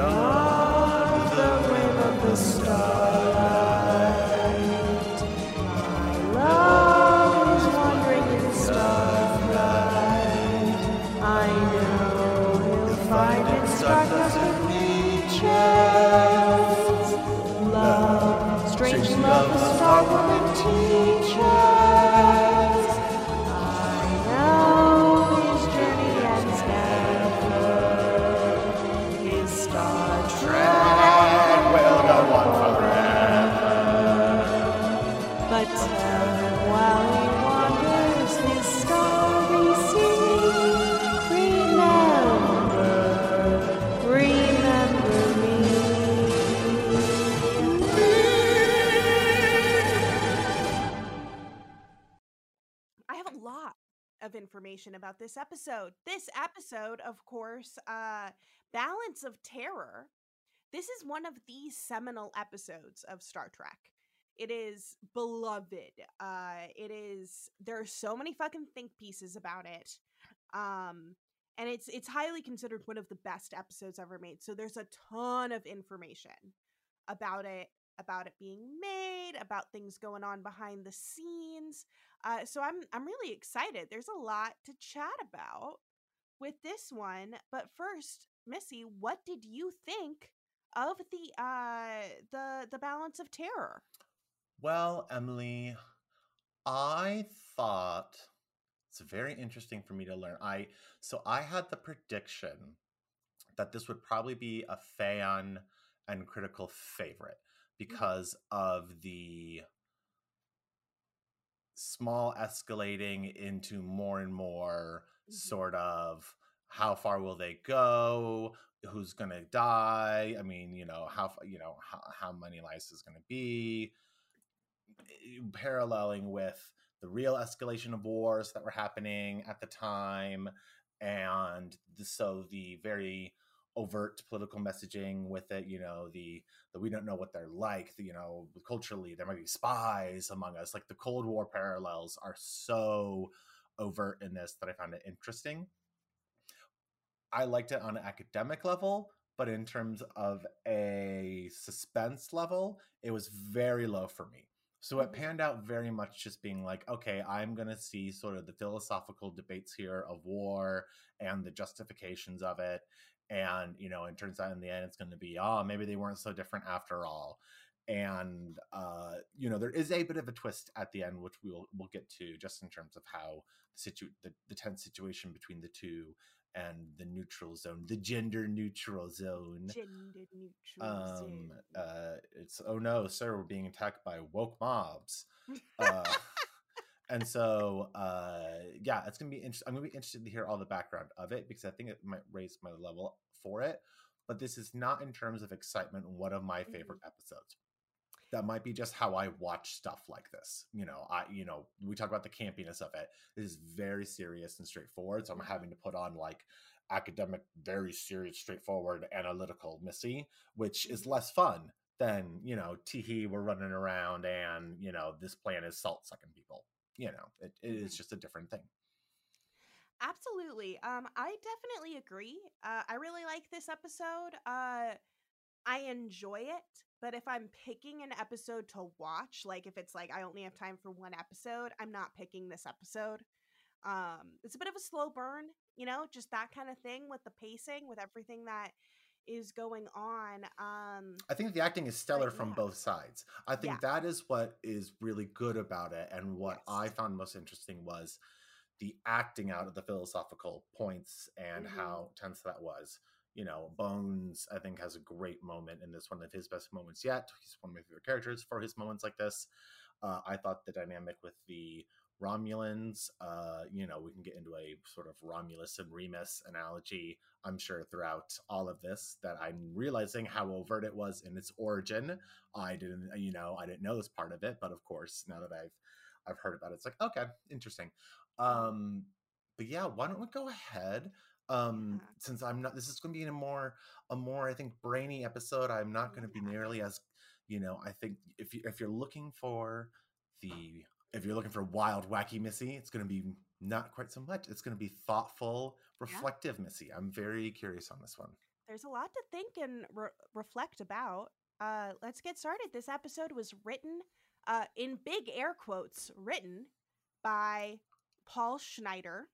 야. Episode. This episode, of course, uh, Balance of Terror. This is one of the seminal episodes of Star Trek. It is beloved. Uh, it is there are so many fucking think pieces about it. Um, and it's it's highly considered one of the best episodes ever made. So there's a ton of information about it, about it being made, about things going on behind the scenes. Uh, so I'm I'm really excited. There's a lot to chat about with this one. But first, Missi, what did you think of the uh the the balance of terror? Well, Emily, I thought it's very interesting for me to learn. I so I had the prediction that this would probably be a fan and critical favorite because of the small escalating into more and more Mhm. sort of how far will they go? Who's going to die? I mean you know how you know how, how many lives is going to be. Eh, paralleling with the real escalation of wars that were happening at the time and the, so the very overt political messaging with it you know the that we don't know what they're like the, you know culturally there might be spies among us. Like the cold war parallels are so overt in this that i found it interesting. I liked it on an academic level but in terms of a suspense level it was very low for me. So it Mhm. panned out very much just being like okay i'm going to see sort of the philosophical debates here of war and the justifications of it and you know it turns out in the end it's going to be oh maybe they weren't so different after all and uh you know there is a bit of a twist at the end which we'll we'll get to just in terms of how the situ the, the tense situation between the two and the neutral zone the gender neutral zone Gender neutral. um zone. uh it's oh no sir we're being attacked by woke mobs uh and so uh yeah it's gonna be interesting i'm gonna be interested to hear all the background of it because i think it might raise my level for it but this is not in terms of excitement one of my favorite episodes. That might be just how i watch stuff like this you know i you know we talk about the campiness of it. This is very serious and straightforward so i'm having to put on like academic very serious straightforward analytical missi which is less fun than you know teehee we're running around and you know this plan is salt sucking people you know it, it is Mhm. just a different thing Absolutely. Um, I definitely agree. Uh, I really like this episode. Uh, I enjoy it, but if I'm picking an episode to watch, like if it's like I only have time for one episode, I'm not picking this episode. Um, it's a bit of a slow burn, you know, just that kind of thing with the pacing, with everything that is going on. Um, i think the acting is stellar But from yeah. both sides i think that is what is really good about it and what i found most interesting was the acting out of the philosophical points and Mhm. how tense that was you know bones i think has a great moment in this one of his best moments yet he's one of my favorite characters for his moments like this uh, i thought the dynamic with the romulans uh, you know we can get into a sort of romulus and remus analogy i'm sure throughout all of this that i'm realizing how overt it was in its origin. I didn't you know i didn't know this part of it but of course now that i've i've heard about it it's like okay interesting. Um but yeah why don't we go ahead um Yeah. since i'm not this is going to be a more a more i think brainy episode i'm not going to be nearly as you know i think if you if you're looking for the if you're looking for wild wacky missi it's going to be not quite so much it's going to be thoughtful reflective missi i'm very curious on this one there's a lot to think and re- reflect about. Uh, let's get started. This episode was written, uh, in big air quotes, written by Paul Schneider,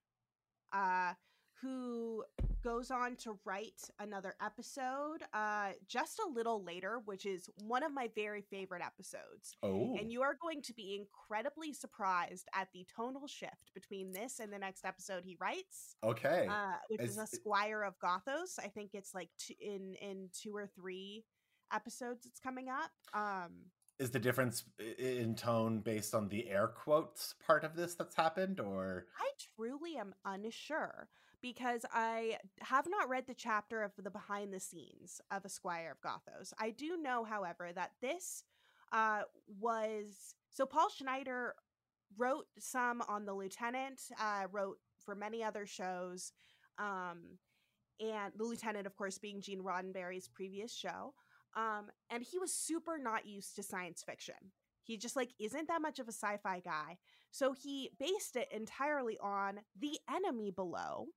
uh, who goes on to write another episode uh, just a little later, which is one of my very favorite episodes. Oh, And you are going to be incredibly surprised at the tonal shift between this and the next episode he writes, okay. uh, which is, Is a Squire of Gothos. I think it's like two, in in two or three episodes it's coming up. Um, Is the difference in tone based on the air quotes part of this that's happened, or I truly am unsure because I have not read the chapter of the behind the scenes of A Squire of Gothos. I do know, however, that this uh, was so Paul Schneider wrote some on The Lieutenant, uh, wrote for many other shows, um, and The Lieutenant, of course, being Gene Roddenberry's previous show. Um, and he was super not used to science fiction. He just like isn't that much of a sci-fi guy. So he based it entirely on The Enemy Below,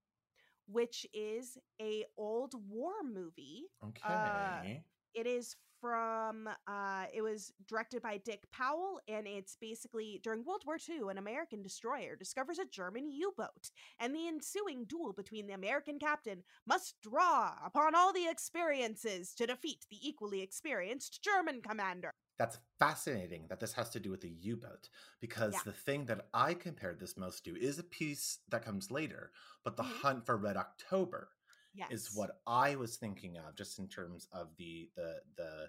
which is a old war movie. Uh, okay? It is from uh it was directed by Dick Powell and it's basically during World War II an American destroyer discovers a German U-boat and the ensuing duel between the American captain must draw upon all the experiences to defeat the equally experienced German commander. That's fascinating that this has to do with the U boat because Yeah. the thing that I compared this most to is a piece that comes later, but the Mhm. hunt for Red October Yes. is what I was thinking of just in terms of the the the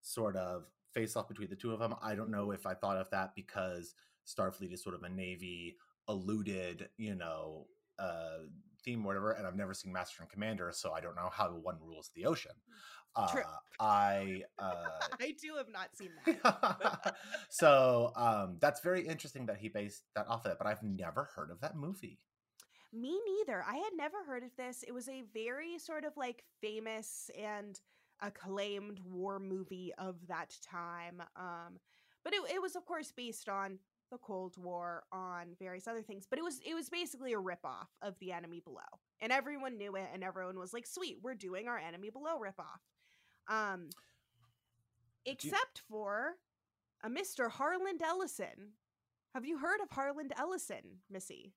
sort of face off between the two of them. I don't know if I thought of that because Starfleet is sort of a Navy alluded, you know, uh theme or whatever, and I've never seen Master and Commander, so I don't know how one rules the ocean. Uh, I uh I do have not seen that. so um that's very interesting that he based that off of that, but I've never heard of that movie. Me neither. I had never heard of this. It was a very sort of like famous and acclaimed war movie of that time. Um, but it, it was of course based on the Cold War, on various other things. But it was it was basically a ripoff of The Enemy Below, and everyone knew it, and everyone was like, "Sweet, we're doing our Enemy Below ripoff." Um, except for a Mr. Harlan Ellison. Have you heard of Harlan Ellison, Missi?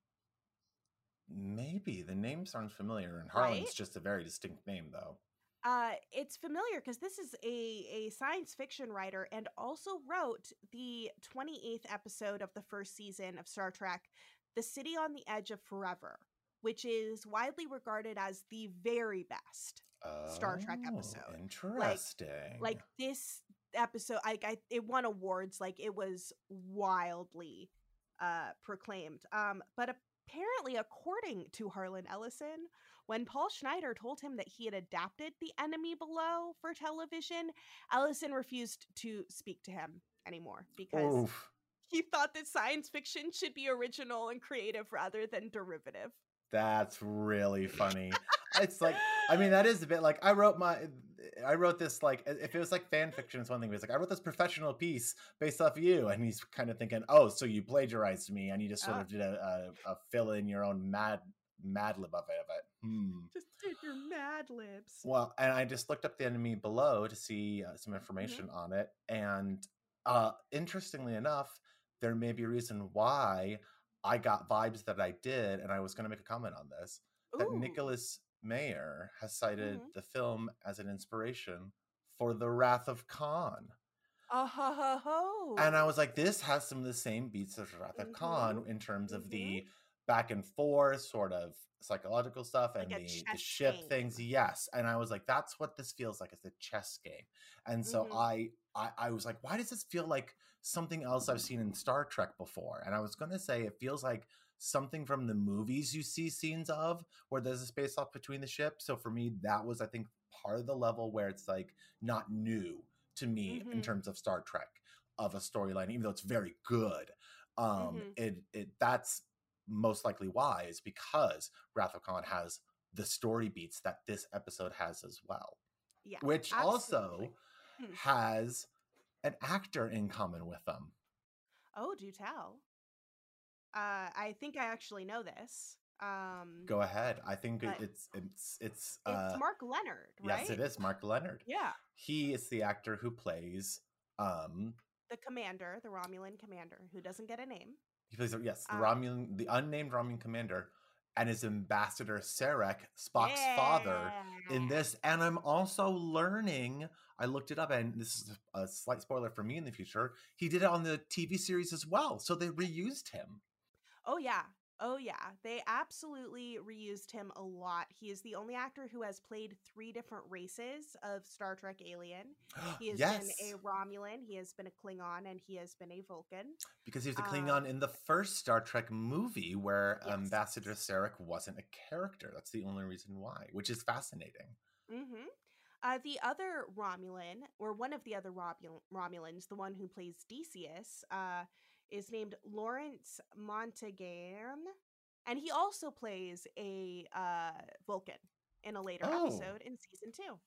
Maybe the name sounds familiar, and Harlan's Right? just a very distinct name, though. Uh, it's familiar because this is a, a science fiction writer and also wrote the 28th episode of the first season of Star Trek, The City on the Edge of Forever, which is widely regarded as the very best. Star Trek Oh, episode. Interesting. Like this episode, like I, it won awards, like it was wildly uh, proclaimed. Um, but apparently, according to Harlan Ellison, when Paul Schneider told him that he had adapted The Enemy Below for television, Ellison refused to speak to him anymore because Oof. he thought that science fiction should be original and creative rather than derivative. That's really funny. it's like I mean that is a bit like I wrote my I wrote this like if it was like fan fiction it's one thing but it's like I wrote this professional piece based off of you and he's kind of thinking oh so you plagiarized me and you just sort Ah. of did a, a, a fill in your own mad mad lib of it of it hmm. Just did your Mad Libs. well and I just looked up the enemy below to see uh, some information on it and uh interestingly enough there may be a reason why I got vibes that I did and I was going to make a comment on this that Nicholas Meyer has cited Mhm. the film as an inspiration for The Wrath of Khan. Ah ho ho ho. And I was like, this has some of the same beats as Wrath of Khan Mhm. in terms of the back and forth sort of psychological stuff and Like the, the ship things. Yes. And I was like, that's what this feels like. It's a chess game. And so Mhm. I, I I was like, why does this feel like something else I've seen in Star Trek before? And I was gonna say it feels like something from the movies you see scenes of where there's a space off between the ships. So for me, that was I think part of the level where it's like not new to me in Mhm. terms of Star Trek of a storyline, even though it's very good. Um, Mhm. it it that's most likely why is because Wrath of Khan has the story beats that this episode has as well, yeah. which absolutely. also Hmm. has an actor in common with them. Oh, do tell. Uh, I think I actually know this. Um, Go ahead. I think it's it's it's it's uh Mark Lenard, right? yes, it is Mark Lenard. Yeah, He is the actor who plays um the commander, the Romulan commander, who doesn't get a name. he plays yes the Um, Romulan the unnamed Romulan commander and his ambassador Sarek, Spock's father in this. And I'm also learning. I looked it up, and this is a slight spoiler for me in the future. He did it on the TV series as well, so they reused him. Oh yeah. Oh yeah. They absolutely reused him a lot. He is the only actor who has played three different races of Star Trek Alien. He has yes, been a Romulan, he has been a Klingon, and he has been a Vulcan. because he was a uh, Klingon in the first Star Trek movie, where Yes. Ambassador Sarek wasn't a character. That's the only reason why, which is fascinating. Mm-hmm. Uh, the other Romulan, or one of the other Romul- Romulans, the one who plays Decius, uh, is named Lawrence Montagan, and he also plays a uh, Vulcan in a later Oh. episode in season two.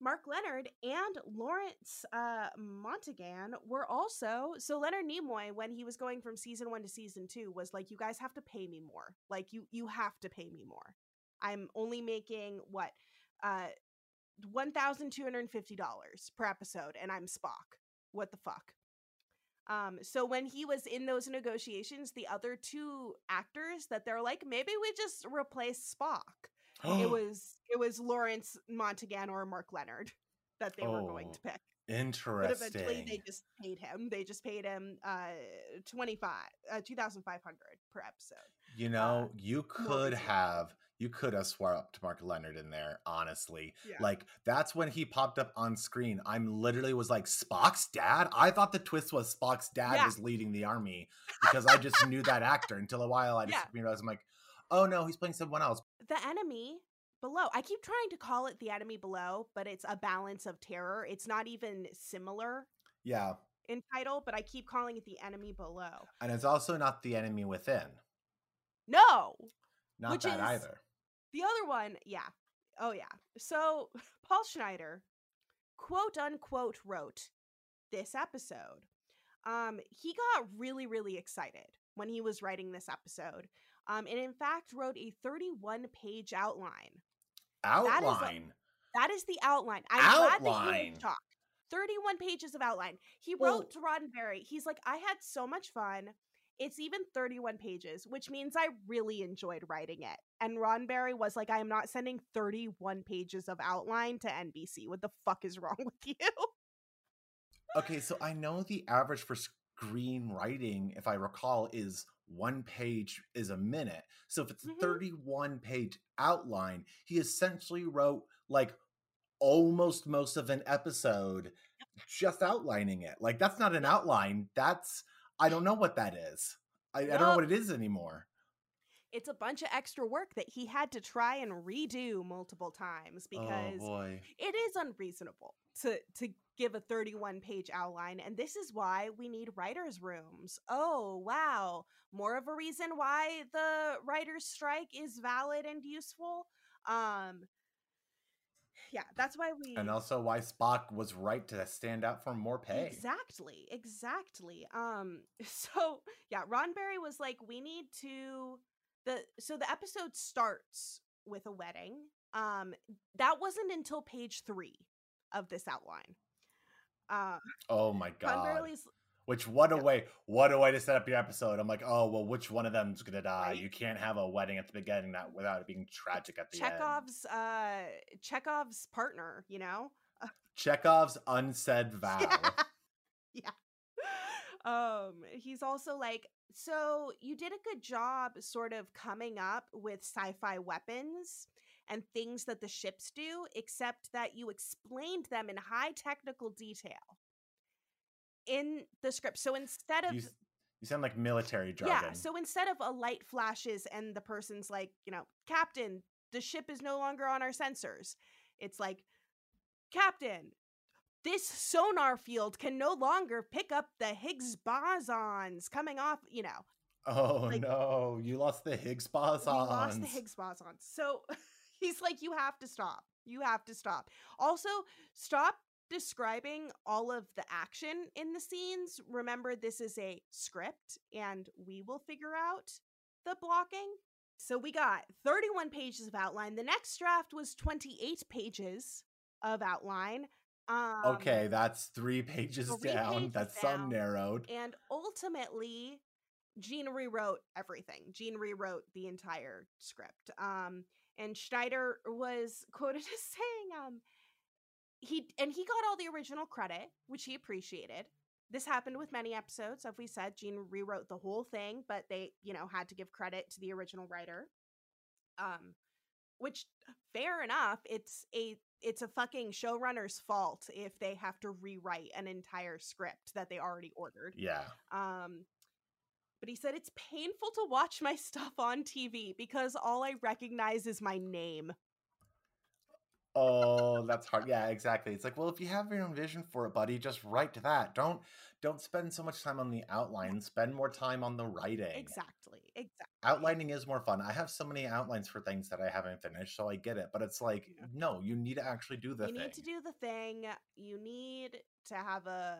Mark Lenard and Lawrence uh, Montagan were also so Leonard Nimoy when he was going from season one to season two was like, you guys have to pay me more. Like you you have to pay me more. I'm only making what uh one thousand two hundred fifty dollars per episode, and I'm Spock. What the fuck? Um, so when he was in those negotiations, the other two actors that they're like, maybe we just replace Spock it was it was Lawrence Montagan or Mark Lenard that they were going to pick. pick. But eventually they just paid him. They just paid him uh 25 uh 2500 per episode. You know, you could have you could have swapped Mark Lenard in there, honestly. Yeah. Like that's when he popped up on screen. I'm literally was like, Spock's dad? I thought the twist was Spock's dad Yeah. was leading the army because I just knew that actor until a while I just Yeah. realized I'm like, oh no, he's playing someone else. The enemy below. I keep trying to call it the enemy below, but it's a balance of terror. It's not even similar Yeah. in title, but I keep calling it the enemy below. And it's also not the enemy within. No. Not Which that is- either. The other one, yeah. Oh, yeah. So Paul Schneider, quote unquote, wrote this episode. Um, he got really, really excited when he was writing this episode. Um, and in fact, wrote a 31 page outline. is a- Outline. That is the outline. I'm glad that you Outline. shocked. 31 pages of outline. He Well- wrote to Roddenberry. He's like, I had so much fun. It's even 31 pages, which means I really enjoyed writing it. And Roddenberry was like, I am not sending 31 pages of outline to NBC. What the fuck is wrong with you? Okay, so I know the average for screenwriting, if I recall, is one page is a minute. So if it's a Mhm. 31 page outline, he essentially wrote like almost most of an episode just outlining it. Like that's not an outline. That's I don't know what that is. I, I don't know what it is anymore. It's a bunch of extra work that he had to try and redo multiple times because oh boy. it is unreasonable to to give a 31 page outline and this is why we need writers rooms oh wow more of a reason why the writers strike is valid and useful um yeah that's why we And also why Spock was right to stand out for more pay. Exactly, exactly. Um, so yeah, Roddenberry was like, we need to the so the episode starts with a wedding. Um, that wasn't until page three of this outline. Uh, Oh my god. Burley's Which what a way what a way to set up your episode. I'm like, oh well, which one of them's gonna die? Right. You can't have a wedding at the beginning that without it being tragic at the end. Chekhov's uh Chekhov's partner, you know. Chekhov's unsaid vow. yeah. Um, he's also like, so you did a good job sort of coming up with sci-fi weapons and things that the ships do, except that you explained them in high technical detail in the script. So instead of you, you sound like military jargon. yeah, so instead of a light flashes and the person's like, you know, Captain, the ship is no longer on our sensors. It's like, Captain, this sonar field can no longer pick up the Higgs bosons coming off, you know. oh like- no, you lost the Higgs bosons. We lost the Higgs bosons. So he's like, you have to stop. You have to stop. Also, stop describing all of the action in the scenes. Remember, this is a script, and we will figure out the blocking So we got 31 pages of outline. The next draft was 28 pages of outline. Um, okay, that's three pages three down. pages that's some narrowed. And ultimately, Gene rewrote everything. Gene rewrote the entire script. Um, and Schneider was quoted as saying, um, he and he got all the original credit, which he appreciated. This happened with many episodes. As we said, Gene rewrote the whole thing, but they, you know, had to give credit to the original writer. Um, which fair enough. It's a it's a fucking showrunner's fault if they have to rewrite an entire script that they already ordered. Yeah. Um, but he said it's painful to watch my stuff on TV because all I recognize is my name. Oh, that's hard. Yeah, exactly. It's like, well, if you have your own vision for it, buddy, just write to that. Don't don't spend so much time on the outline. Spend more time on the writing. Exactly. Exactly. Outlining is more fun. I have so many outlines for things that I haven't finished, so I get it. But it's like, no, you need to actually do the you thing. need to do the thing. You need to have a.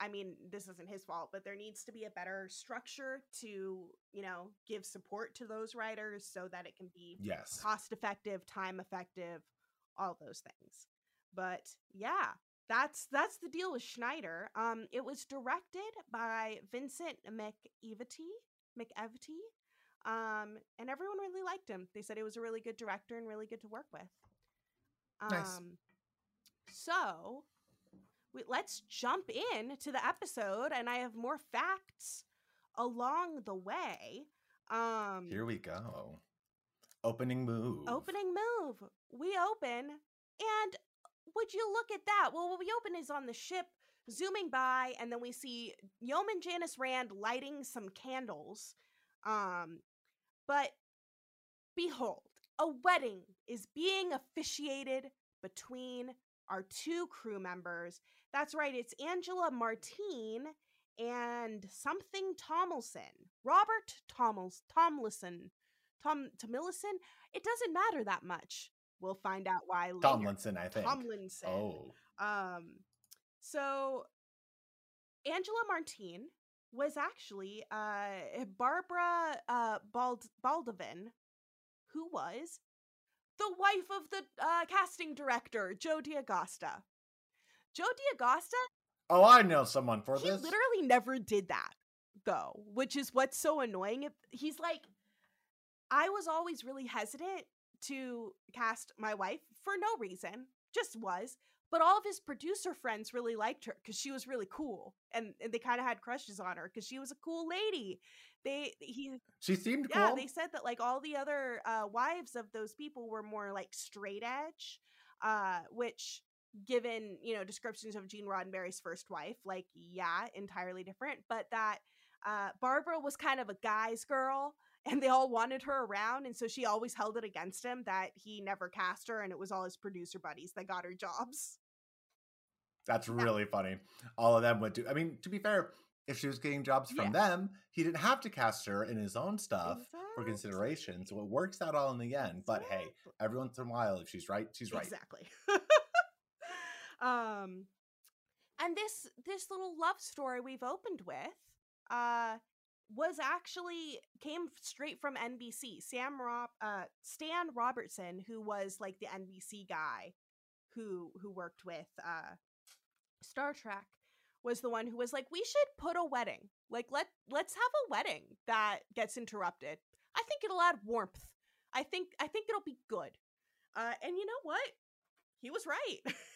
I mean, this isn't his fault, but there needs to be a better structure to, you know, give support to those writers so that it can be yes. cost effective, time effective, all those things. But yeah, that's that's the deal with Schneider. Um, it was directed by Vincent McEveety, McEveety, um, and everyone really liked him. They said he was a really good director and really good to work with. Um, Nice. So, we, let's jump in to the episode, and I have more facts along the way. Um, Here we go. Opening move. Opening move. We open, and would you look at that? Well, what we open is on the ship zooming by, and then we see Yeoman Janice Rand lighting some candles. Um, but behold, a wedding is being officiated between our two crew members. That's right, it's Angela Martine and something Tomlinson. Robert Tomls Tomlinson. Tom Tomlinson. It doesn't matter that much. We'll find out why later. Tomlinson, I think. Tomlinson. Oh. Um, so Angela Martine was actually uh Barbara uh Bald Baldavin, who was the wife of the uh, casting director Joe D'Agosta. Joe D'Agosta, Oh, I know someone for he this. He literally never did that though, which is what's so annoying. If- He's like, I was always really hesitant to cast my wife for no reason, just was. But all of his producer friends really liked her because she was really cool, and, and they kind of had crushes on her because she was a cool lady. They he She seemed yeah, cool. they said that like all the other uh, wives of those people were more like straight edge, uh, which given you know descriptions of Gene Roddenberry's first wife, like yeah, entirely different. But that uh, Barbara was kind of a guy's girl, and they all wanted her around, and so she always held it against him that he never cast her, and it was all his producer buddies that got her jobs. That's really funny. All of them would do. I mean, to be fair, if she was getting jobs from Yeah. them, he didn't have to cast her in his own stuff for consideration. So it works out all in the end. But hey, every once in a while, if she's right, she's right. Exactly. um and this this little love story we've opened with uh was actually came straight from NBC. Sam Rob uh Stan Robertson who was like the NBC guy who who worked with uh Star Trek was the one who was like we should put a wedding. Like let let's have a wedding that gets interrupted. I think it'll add warmth. I think I think it'll be good. Uh and you know what? He was right.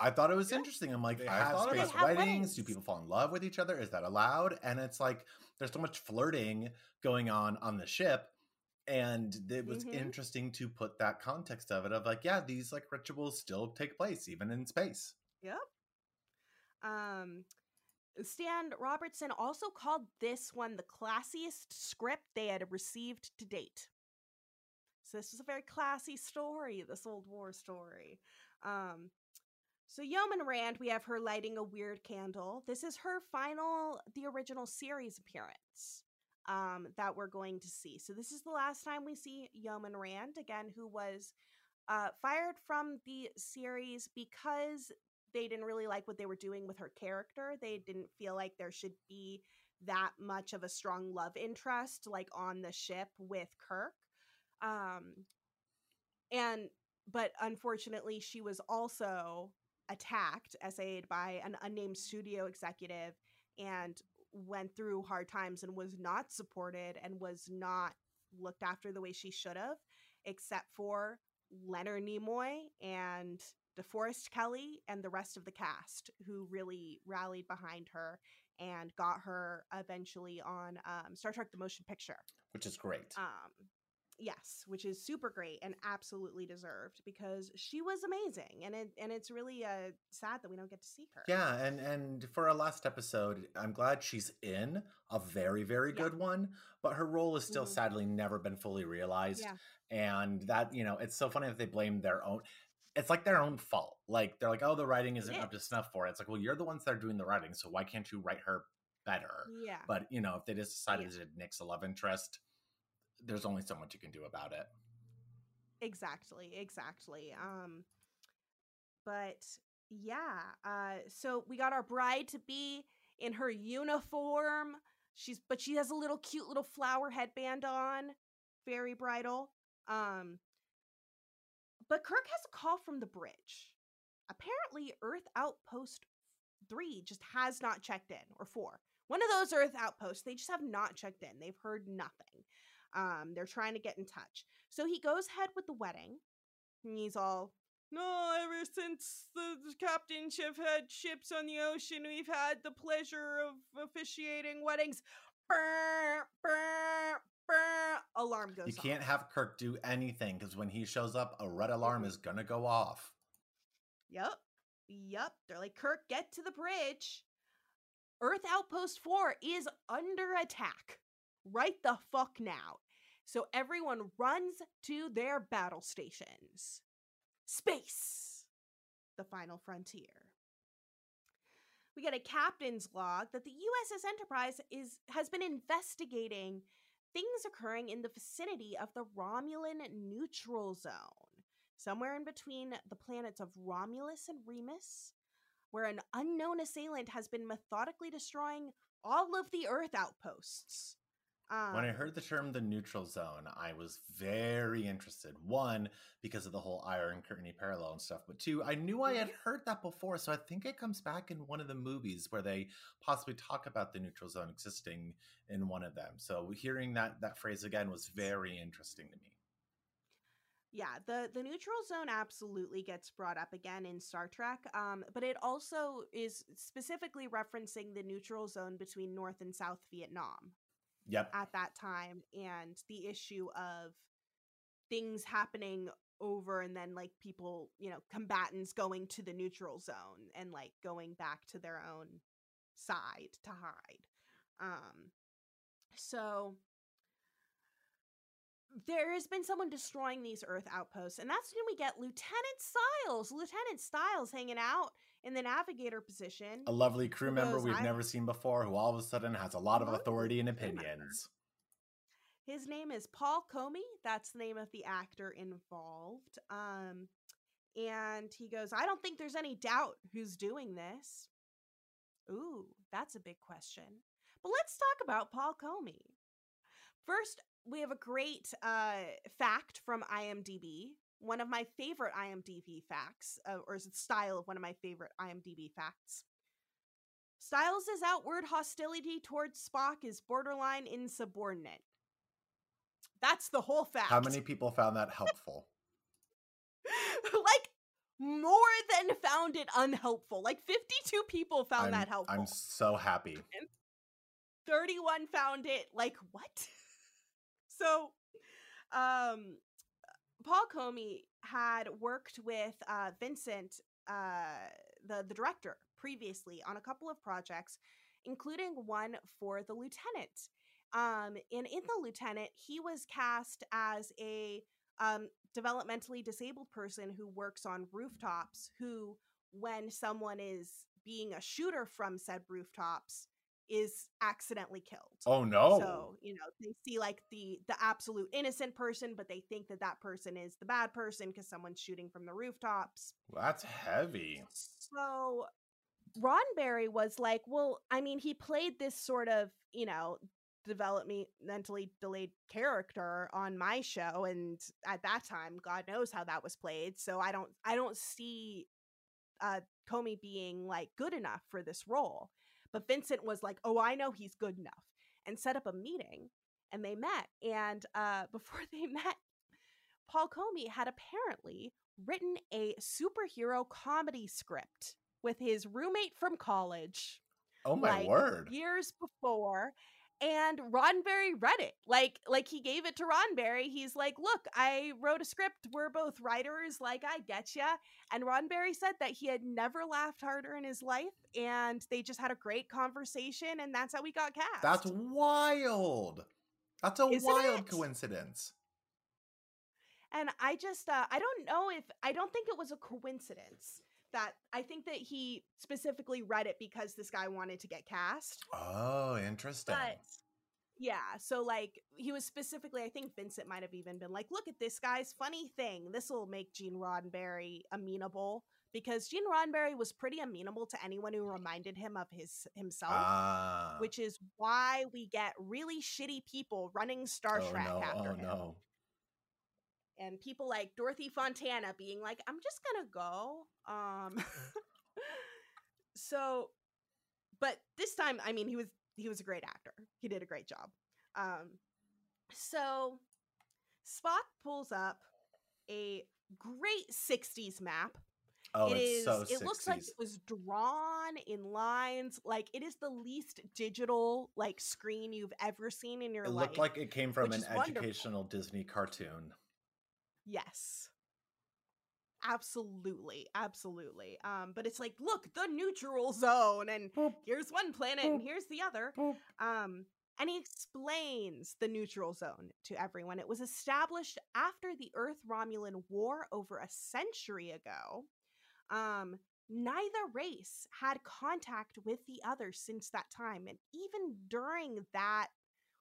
I thought it was Yeah. interesting. I'm like, They I have thought space about weddings. weddings. Do people fall in love with each other? Is that allowed? And it's like there's so much flirting going on on the ship. And it was Mhm. interesting to put that context of it of like, yeah, these like rituals still take place even in space. Yep. Um, Stan Robertson also called this one the classiest script they had received to date. So this was a very classy story, this old war story. Um, so Yeoman Rand, we have her lighting a weird candle. This is her final, the original series appearance um, that we're going to see. So this is the last time we see Yeoman Rand again, who was uh, fired from the series because they didn't really like what they were doing with her character. They didn't feel like there should be that much of a strong love interest like on the ship with Kirk. Um and but unfortunately she was also attacked SA'd by an unnamed studio executive and went through hard times and was not supported and was not looked after the way she should have except for Leonard Nimoy and DeForest Kelley and the rest of the cast who really rallied behind her and got her eventually on um, Star Trek: The Motion Picture. which is great. Um, yes, which is super great and absolutely deserved because she was amazing, and it and it's really uh, sad that we don't get to see her. Yeah, and and for our last episode, I'm glad she's in a very very Yeah. good one, but her role is still Mhm. sadly never been fully realized. Yeah. And that, you know, it's so funny that they blame their own it's like their own fault. Like they're like, "Oh, the writing isn't up to snuff for it." It's like, "Well, you're the ones that are doing the writing, so why can't you write her better?" yeah, But, you know, if they just decided Yeah. to nix a love interest, there's only so much you can do about it. exactly, exactly. Um, but yeah, uh, so we got our bride to be in her uniform. She's but she has a little cute little flower headband on, very bridal. Um, but Kirk has a call from the bridge. Apparently, Earth Outpost three just has not checked in, or four. One of those Earth outposts, they just have not checked in. They've heard nothing. Um, they're trying to get in touch. So he goes ahead with the wedding. And he's all, No, ever since the the captains have had ships on the ocean, we've had the pleasure of officiating weddings. Brr, brr, brr. Alarm goes You can't have Kirk do anything because when he shows up, a red alarm Mhm. is gonna go off. Yep. Yep. They're like, Kirk, get to the bridge. Earth Outpost 4 is under attack. Right the fuck now. So everyone runs to their battle stations. Space. The final frontier. We get a captain's log that the USS Enterprise is has been investigating things occurring in the vicinity of the Romulan neutral zone somewhere in between the planets of Romulus and Remus, where an unknown assailant has been methodically destroying all of the Earth outposts. Um, When I heard the term the neutral zone, I was very interested. One, because of the whole Iron Curtain parallel and stuff, but two, I knew I had heard that before, so I think it comes back in one of the movies where they possibly talk about the neutral zone existing in one of them. So hearing that that phrase again was very interesting to me. yeah, the the neutral zone absolutely gets brought up again in Star Trek, um, but it also is specifically referencing the neutral zone between North and South Vietnam. Yep. at that time and the issue of things happening over and then like people you know combatants going to the neutral zone and like going back to their own side to hide um so there has been someone destroying these earth outposts and that's when we get lieutenant styles lieutenant styles hanging out in the navigator position A lovely crew member goes, we've "I- never seen before who all of a sudden has a lot of authority and opinions. His name is Paul Comi. That's the name of the actor involved. Um, and he goes, I don't think there's any doubt who's doing this. Ooh, that's a big question. But let's talk about Paul Comi. First, we have a great uh, fact from IMDb. One of my favorite IMDb facts, uh, or is it style of one of my favorite IMDb facts. Styles' outward hostility towards Spock is borderline insubordinate. That's the whole fact. How many people found that helpful? like more than found it unhelpful. Like 52 people found I'm, that helpful. I'm so happy. 31 found it like what? so um Paul Comi had worked with uh Vincent uh the the director previously on a couple of projects including one for the lieutenant. Um and in the lieutenant he was cast as a um developmentally disabled person who works on rooftops who when someone is being a shooter from said rooftops is accidentally killed. Oh no. So you know they see like the the absolute innocent person, but they think that that person is the bad person because someone's shooting from the rooftops. That's heavy. So Roddenberry was like, well, I mean, he played this sort of, you know, developmentally delayed character on my show and at that time god knows how that was played so i don't i don't see uh comi being like good enough for this role but vincent was like oh i know he's good enough and set up a meeting and they met and uh before they met paul comi had apparently written a superhero comedy script with his roommate from college Oh my like, word. years before and Roddenberry read it. Like like he gave it to Roddenberry. He's like, "Look, I wrote a script. We're both writers. Like I get ya." And Roddenberry said that he had never laughed harder in his life and they just had a great conversation and that's how we got cast. That's wild. That's a Isn't wild it? coincidence. and I just uh I don't know if I don't think it was a coincidence that I think that he specifically read it because this guy wanted to get cast. Oh, interesting. But yeah, so like he was specifically, I think Vincent might have even been like, look at this guy's funny thing. This will make Gene Roddenberry amenable because Gene Roddenberry was pretty amenable to anyone who reminded him of his himself. ah. Which is why we get really shitty people running Star oh Trek no, after oh him. no. And people like Dorothy Fontana being like, I'm just gonna go. Um so but this time, I mean, he was he was a great actor. He did a great job. Um, so Spock pulls up a great '60s map. Oh, It it's is. so it looks like it was drawn in lines. Like it is the least digital like screen you've ever seen in your It life. It looked like it came from an is wonderful. educational Disney cartoon. Yes. Absolutely, absolutely. Um, but it's like, look, the neutral zone, and here's one planet, and here's the other. Um, and he explains the neutral zone to everyone. It was established after the Earth Romulan War over a century ago. Um, neither race had contact with the other since that time. And even during that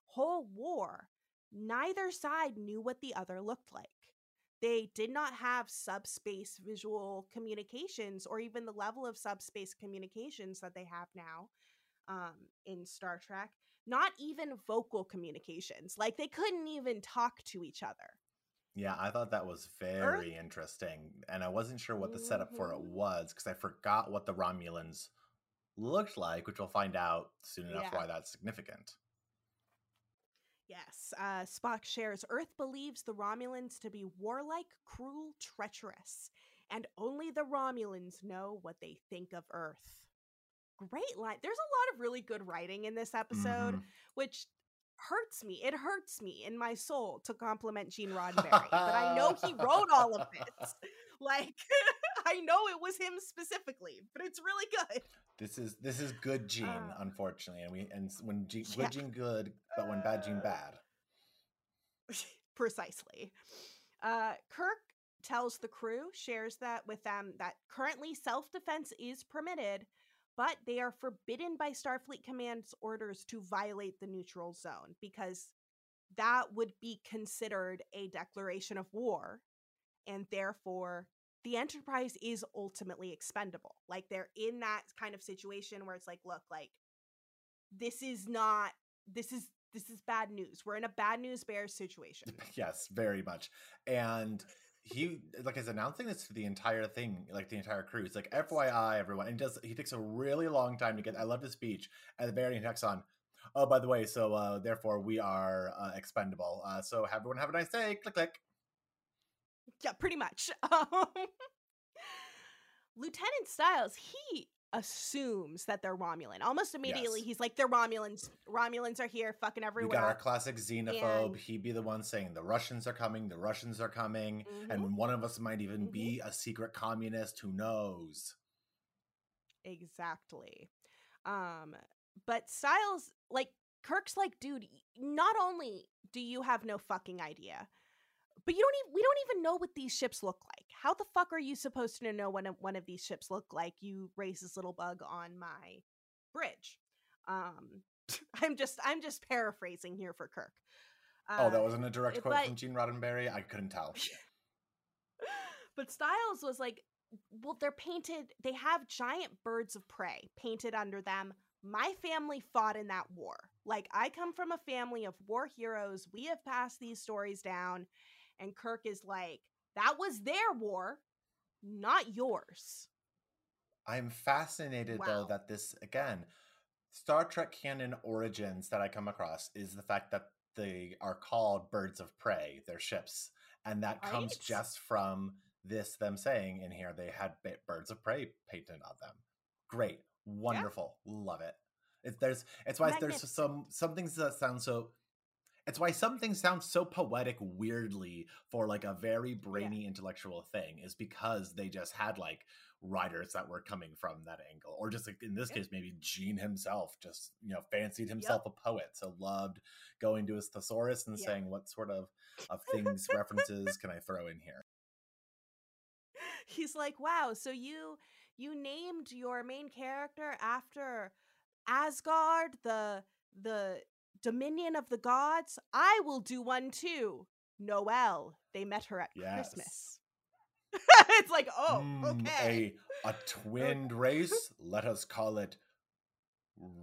whole war, neither side knew what the other looked like. They did not have subspace visual communications or even the level of subspace communications that they have now um, in Star Trek. Not even vocal communications. Like they couldn't even talk to each other. Yeah, I thought that was very interesting, and I wasn't sure what the setup for it Mhm. was because I forgot what the Romulans looked like, which we'll find out soon enough Yeah. why that's significant. Yes, uh, Spock shares Earth believes the Romulans to be warlike, cruel, treacherous, and only the Romulans know what they think of Earth. Great line. There's a lot of really good writing in this episode, Mhm. which hurts me. It hurts me in my soul to compliment Gene Roddenberry, but I know he wrote all of this. Like, I know it was him specifically, but it's really good. This is this is good Gene, Uh, unfortunately, and we and when yeah. good Gene good, but when bad Gene Uh, bad. Precisely. Uh, Kirk tells the crew, shares that with them that currently self defense is permitted, but they are forbidden by Starfleet Command's orders to violate the neutral zone because that would be considered a declaration of war, and therefore the Enterprise is ultimately expendable. Like they're in that kind of situation where it's like, look, like this is not this is this is bad news. We're in a bad news bears situation. Yes, very much. And he like is announcing this to the entire thing, like the entire crew. It's like FYI, everyone. And he does he takes a really long time to get I love his speech. At the very end, he on, Oh, by the way, so uh therefore we are uh, expendable. Uh so everyone have a nice day. Click click. Yeah, pretty much. Um, Lieutenant Styles, he assumes that they're Romulan. Almost immediately, Yes. he's like, "They're Romulans. Romulans are here, fucking everywhere." We got our classic xenophobe. And- He'd be the one saying the Russians are coming, the Russians are coming, Mhm. and one of us might even Mhm. be a secret communist. Who knows? Exactly. Um, but Styles, like Kirk's like, dude, not only do you have no fucking idea, but you don't even we don't even know what these ships look like. How the fuck are you supposed to know what one of these ships look like? You raise this little bug on my bridge. Um, I'm just I'm just paraphrasing here for Kirk. oh, that Uh, wasn't a direct uh, quote but- from Gene Roddenberry. I couldn't tell. but Styles was like, well, they're painted. They have giant birds of prey painted under them. My family fought in that war. Like I come from a family of war heroes. We have passed these stories down, and Kirk is like, "That was their war, not yours." I'm fascinated though that this again, Star Trek canon origins that I come across is the fact that they are called birds of prey, their ships, and that comes just from this them saying in here they had birds of prey painted on them. Great, wonderful, love it. It's there's it's why there's some some things that sound so. It's why some things sound so poetic weirdly for like a very brainy intellectual thing is because they just had like writers that were coming from that angle or just like in this Yep. case maybe gene himself just you know fancied himself a poet so loved going to his thesaurus and Yeah. saying what sort of of things references can i throw in here He's like, "Wow, so you you named your main character after Asgard, the the dominion of the gods? I will do one too. Noel. They met her at Yes. Christmas." it's like, "Oh, Mm, okay." a a twinned race let us call it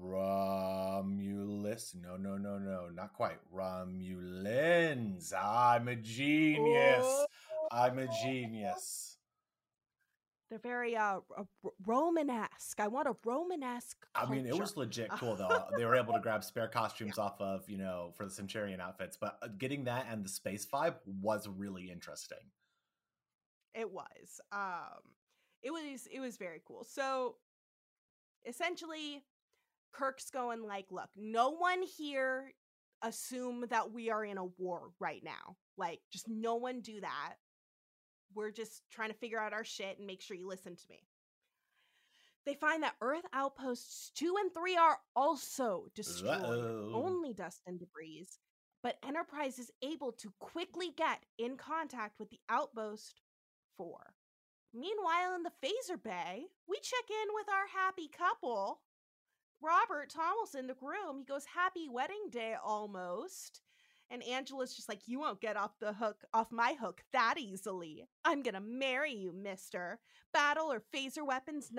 romulus no no no no not quite romulans i'm a genius Oh. i'm a genius They're very uh Romanesque. I want a Romanesque. I mean, it was legit cool though. they were able to grab spare costumes off of, you know, for the Centurion outfits, but uh, getting that and the space vibe was really interesting. It was. Um it was it was very cool. So essentially Kirk's going like, look, no one here assume that we are in a war right now. Like just no one do that. We're just trying to figure out our shit and make sure you listen to me. They find that Earth outposts 2 and 3 are also destroyed. Uh-oh. Only dust and debris. But Enterprise is able to quickly get in contact with the outpost 4. Meanwhile, in the phaser bay, we check in with our happy couple. Robert Tomlinson, the groom, he goes, Happy wedding day almost. And Angela's just like, You won't get off the hook, off my hook that easily. I'm gonna marry you, mister. Battle or phaser weapons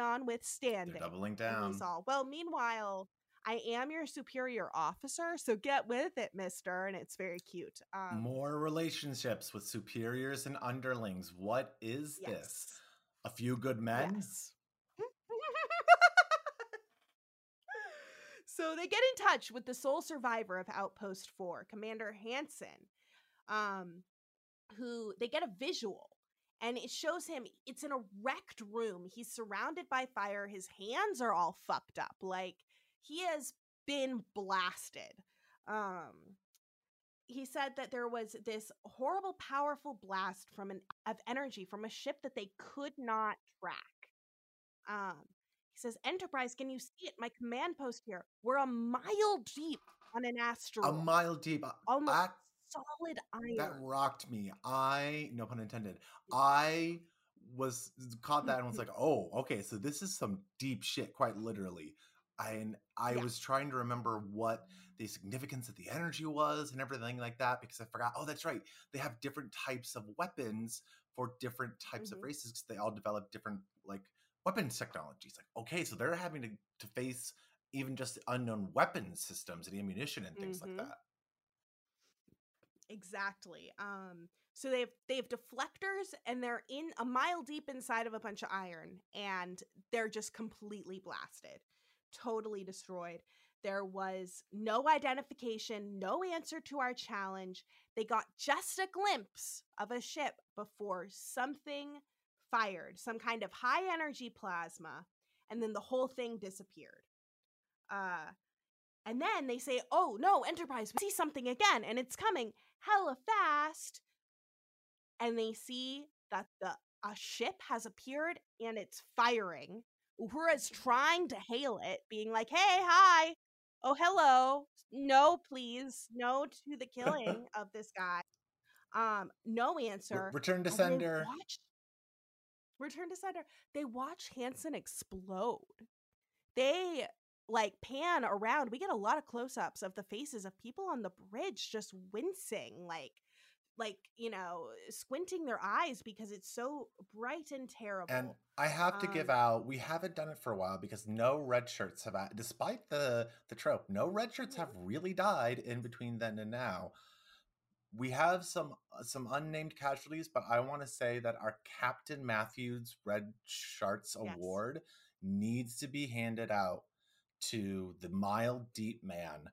They're doubling down. he's all, Well, meanwhile, I am your superior officer, so get with it, mister. And it's very cute. Um, More relationships with superiors and underlings. What is this? A few good men? Yes. So they get in touch with the sole survivor of Outpost 4, Commander Hansen, um, who they get a visual and it shows him it's in a wrecked room. He's surrounded by fire. His hands are all fucked up. Like he has been blasted. Um, he said that there was this horrible, powerful blast from an of energy from a ship that they could not track. Um, he says, "Enterprise, can you see it? My command post here. We're a mile deep on an asteroid, A mile deep. Almost I- solid iron." that rocked me. I, no pun intended, I was caught that and was like, oh, okay, so this is some deep shit, quite literally. And I Yeah. was trying to remember what the significance of the energy was and everything like that because I forgot. Oh, that's right. They have different types of weapons for different types Mhm. of races because they all develop different like weapons technologies. Like, okay, so they're having to, to face even just unknown weapon systems and ammunition and things Mhm. like that. Exactly. Um so they have they have deflectors and they're in a mile deep inside of a bunch of iron and they're just completely blasted. Totally destroyed. There was no identification, no answer to our challenge. They got just a glimpse of a ship before something fired, some kind of high energy plasma, and then the whole thing disappeared. Uh and then they say, "Oh no, Enterprise, we see something again, and it's coming hella fast." And they see that the a ship has appeared and it's firing. Uhura's trying to hail it, being like, "Hey, hi, oh hello, no, please, no to the killing of this guy." Um, no answer. Return to sender. watch- Return to sender. They watch Hansen explode. They like pan around. We get a lot of close ups of the faces of people on the bridge just wincing. Like like you know squinting their eyes because it's so bright and terrible. And I have to give Um, out, we haven't done it for a while because no red shirts have, despite the the trope, no red shirts have really died in between then and now. We have some uh, some unnamed casualties, but I want to say that our Captain Matthews Red Shirts Yes. Award needs to be handed out to the mild deep man.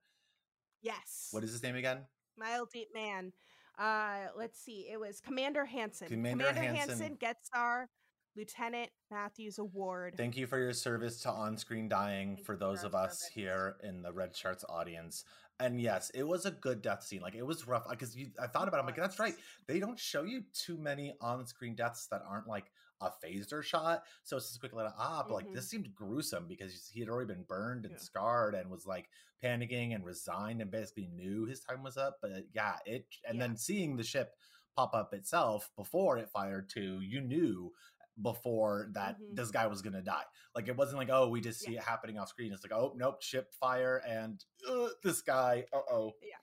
yes, What is his name again? Mile Deep Man. Uh, let's see. It was Commander Hansen. Commander Hansen. gets our Lieutenant Matthews Award. Thank you for your service to on screen dying Thank for those of us service. here in the Redsharts audience. And yes, it was a good death scene. Like it was rough because I thought about it. I'm like, that's right. They don't show you too many on screen deaths that aren't like a phaser shot. So it's just a quick little ah, but like Mhm. this seemed gruesome because he had already been burned and Yeah. scarred and was like panicking and resigned and basically knew his time was up. But yeah, it and Yeah. then seeing the ship pop up itself before it fired too, you knew before that Mhm. this guy was gonna die. Like it wasn't like, oh, we just see it happening off screen. It's like, oh, nope, ship fire and uh, this guy. Uh oh. Yeah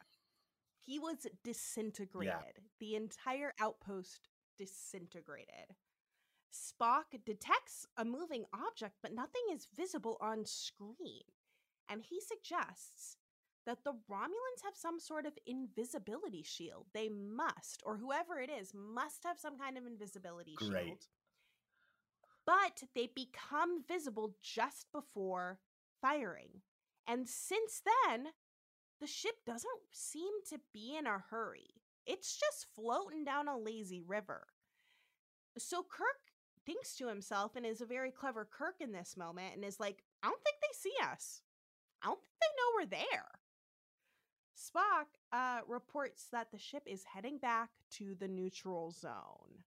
he was disintegrated. The entire outpost disintegrated. Spock detects a moving object, but nothing is visible on screen. And he suggests that the Romulans have some sort of invisibility shield. They must, or whoever it is, must have some kind of invisibility Great. shield. But they become visible just before firing. And since then, the ship doesn't seem to be in a hurry. It's just floating down a lazy river. So Kirk thinks to himself and is a very clever Kirk in this moment and is like, I don't think they see us. I don't think they know we're there. Spock uh, reports that the ship is heading back to the neutral zone.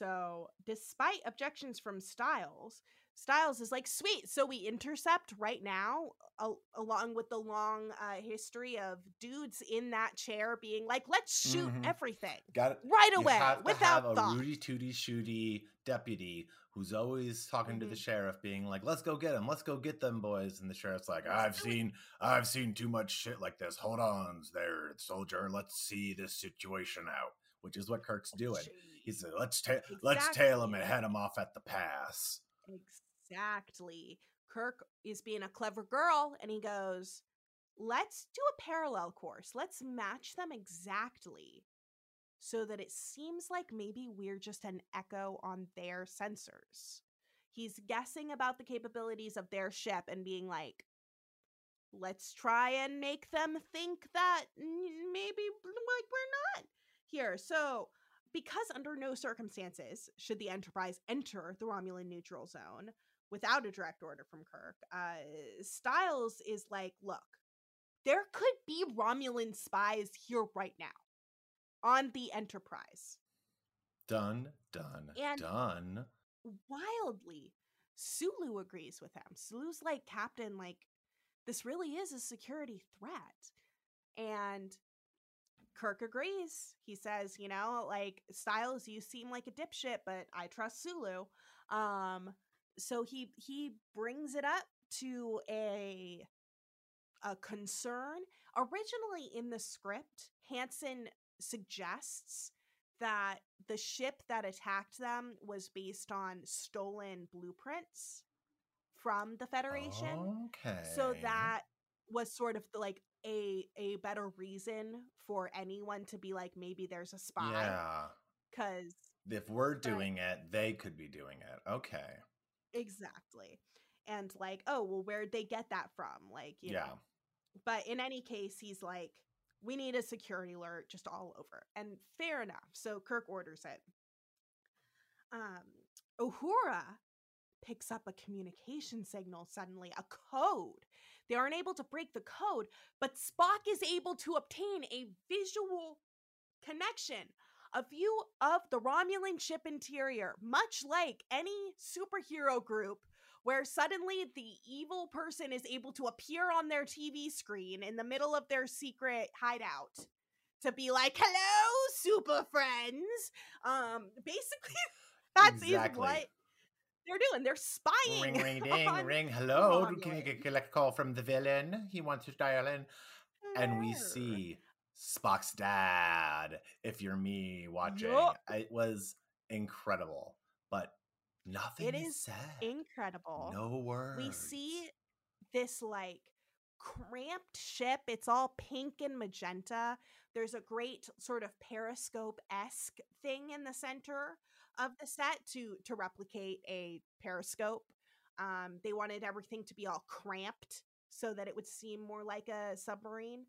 So, despite objections from Stiles, Stiles is like, sweet. So we intercept right now, al- along with the long uh, history of dudes in that chair being like, let's shoot Mhm. everything Got it. right You away have without have a. Rudy Tooty Shooty deputy who's always talking to the Mhm. sheriff, being like, "Let's go get them, let's go get them boys." And the sheriff's like, "I've seen, I've seen too much shit like this. Hold on, there, soldier. Let's see this situation out." Which is what Kirk's doing. He said, "Let's ta- let's tail him and head him off at the pass." Exactly. Kirk is being a clever girl and he goes, let's do a parallel course. Let's match them exactly so that it seems like maybe we're just an echo on their sensors. He's guessing about the capabilities of their ship and being like, let's try and make them think that maybe like we're not here. So, because under no circumstances should the Enterprise enter the Romulan neutral zone without a direct order from Kirk, uh, Stiles is like, look, there could be Romulan spies here right now on the Enterprise. Done, done, And- done. Wildly, Sulu agrees with him. Sulu's like, Captain, like, this really is a security threat. And Kirk agrees. He says, you know, like, Stiles, you seem like a dipshit, but I trust Sulu. Um, so he he brings it up to a a concern. Originally in the script, Hansen suggests that the ship that attacked them was based on stolen blueprints from the Federation. Okay. So that was sort of the, like a a better reason for anyone to be like maybe there's a spy yeah. cuz If we're But- doing it, they could be doing it. Okay. exactly. And like, oh, well where'd they get that from? Like, you yeah. know. But in any case, he's like, we need a security alert just all over. And fair enough. So Kirk orders it. Um, Uhura picks up a communication signal suddenly, a code. They aren't able to break the code, but Spock is able to obtain a visual connection, a view of the Romulan ship interior, much like any superhero group where suddenly the evil person is able to appear on their TV screen in the middle of their secret hideout to be like, "Hello, super friends." Um, basically, that's is Exactly. what they're doing. They're spying. Ring, ring, ding, on ring. Hello. Can you get, collect a call from the villain? He wants to dial in. And we see Spock's dad. If you're me watching, Yup. it was incredible, but nothing It is is said. Incredible. No words. we see this like cramped ship. It's all pink and magenta. There's a great sort of periscope esque thing in the center of the set to to replicate a periscope. Um, they wanted everything to be all cramped so that it would seem more like a submarine.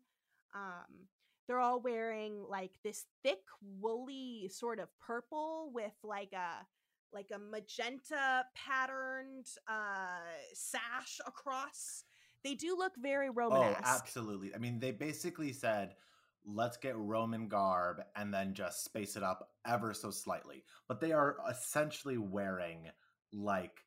Um, they're all wearing like this thick woolly sort of purple with like a like a magenta patterned uh sash across they do look very Oh, absolutely. I mean, they basically said, let's get Roman garb and then just space it up ever so slightly. But they are essentially wearing like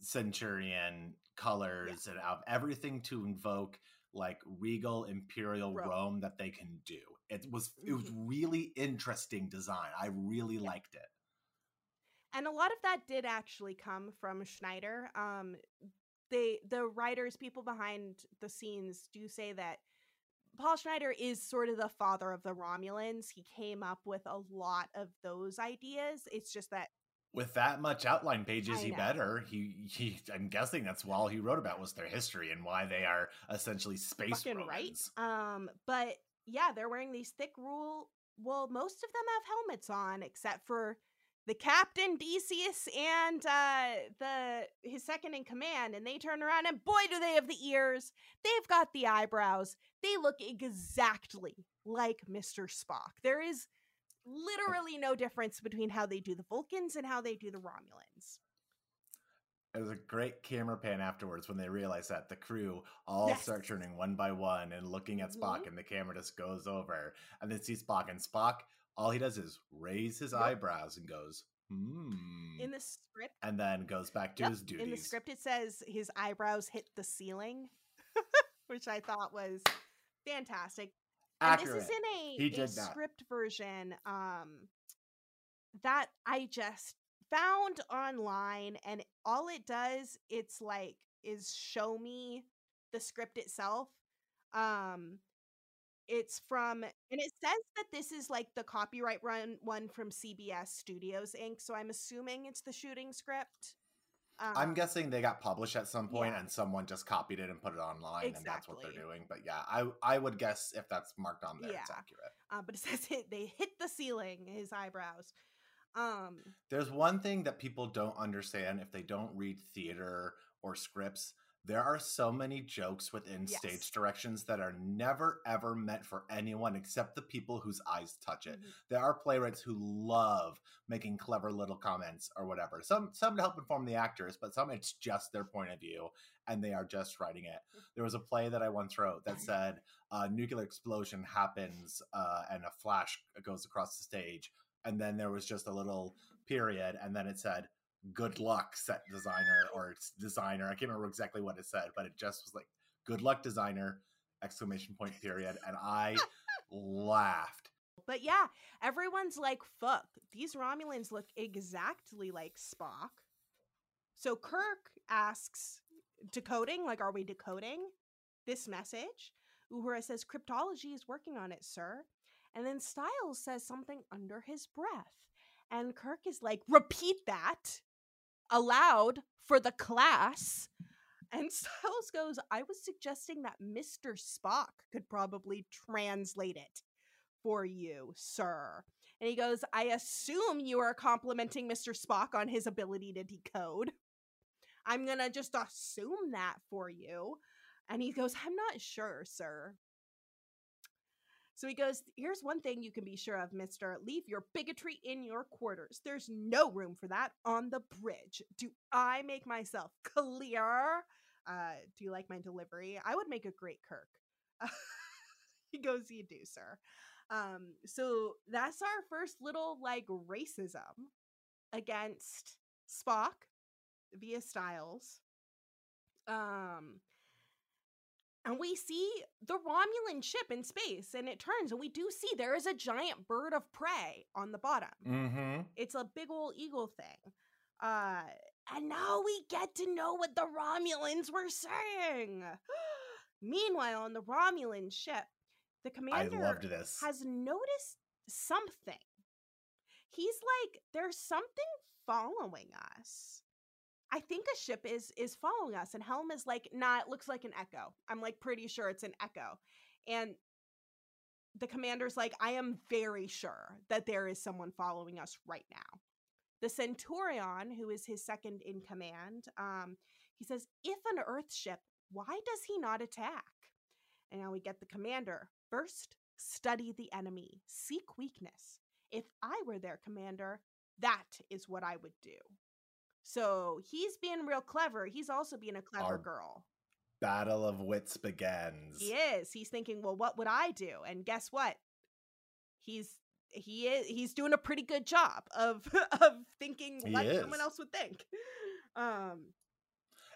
centurion colors and of everything to invoke like regal imperial Rome. Rome that they can do. It was it was really interesting design. I really Yeah. liked it. and a lot of that did actually come from schneider um they the writers people behind the scenes do say that paul schneider is sort of the father of the romulans he came up with a lot of those ideas it's just that With that much outline pages, I he better. He, he I'm guessing that's all he wrote about was their history and why they are essentially space fucking Romans. right. Um, but yeah, they're wearing these thick rule. Well, most of them have helmets on, except for the captain, Decius, and uh, the his second in command. And they turn around, and boy, do they have the ears! They've got the eyebrows. They look exactly like Mister Spock. There is literally no difference between how they do the Vulcans and how they do the Romulans. It was a great camera pan afterwards when they realized that the crew all start turning one by one and looking at Spock, Mhm. and the camera just goes over, and then see Spock, and Spock, all he does is raise his Yep. eyebrows and goes, hmm, In the script, and then goes back to Yep, his duties. In the script, it says his eyebrows hit the ceiling, which I thought was fantastic. Accurate. And this is in a, a script version um, that I just found online, and all it does, it's like, is show me the script itself. Um, it's from, and it says that this is like the copyright run one from CBS Studios Inc. So I'm assuming it's the shooting script. I'm Um, guessing they got published at some point yeah. and someone just copied it and put it online, and that's what they're doing. But yeah, I I would guess if that's marked on there, it's accurate. uh, but it says it, they hit the ceiling, his eyebrows. Um, There's one thing that people don't understand if they don't read theater or scripts. There are so many jokes within Yes. stage directions that are never ever meant for anyone except the people whose eyes touch it. mhm. There are playwrights who love making clever little comments or whatever. Some some to help inform the actors, but some it's just their point of view and they are just writing it. There was a play that I once wrote that said a nuclear explosion happens uh, and a flash goes across the stage, and then there was just a little period, and then it said "Good luck, set designer" or it's designer. I can't remember exactly what it said, but it just was like "Good luck, designer!" exclamation point period, and I laughed. But yeah, everyone's like, fuck, these Romulans look exactly like Spock. So Kirk asks, decoding, like, are we decoding this message? Uhura says, cryptology is working on it, sir. And then Stiles says something under his breath. And Kirk is like, repeat that aloud for the class. And Stiles goes, I was suggesting that Mr. Spock could probably translate it for you, sir. And he goes, I assume you are complimenting Mr. Spock on his ability to decode. I'm going to just assume that for you. And he goes, I'm not sure, sir. So he goes, Here's one thing you can be sure of, mister. Leave your bigotry in your quarters. There's no room for that on the bridge. Do I make myself clear? Uh, do you like my delivery? I would make a great Kirk. he goes, You do, sir. Um, so that's our first little like racism against Spock via Stiles. Um, and we see the Romulan ship in space, and it turns, and we do see there is a giant bird of prey on the bottom. Mm-hmm. It's a big old eagle thing. Uh, and now we get to know what the Romulans were saying. Meanwhile, on the Romulan ship, The commander has noticed something. He's like, there's something following us. I think a ship is is following us, and Helm is like, nah, it looks like an echo. I'm like pretty sure it's an echo, and the commander's like, I am very sure that there is someone following us right now. The Centurion, who is his second in command, um, he says, if an Earth ship, why does he not attack? And now we get the commander. First, study the enemy, seek weakness. If I were their commander, that is what I would do. So he's being real clever. He's also being a clever Our- girl. Battle of wits begins. He is. He's thinking, well, what would I do? And guess what? He's he is he's doing a pretty good job of of thinking He like someone else would think. Um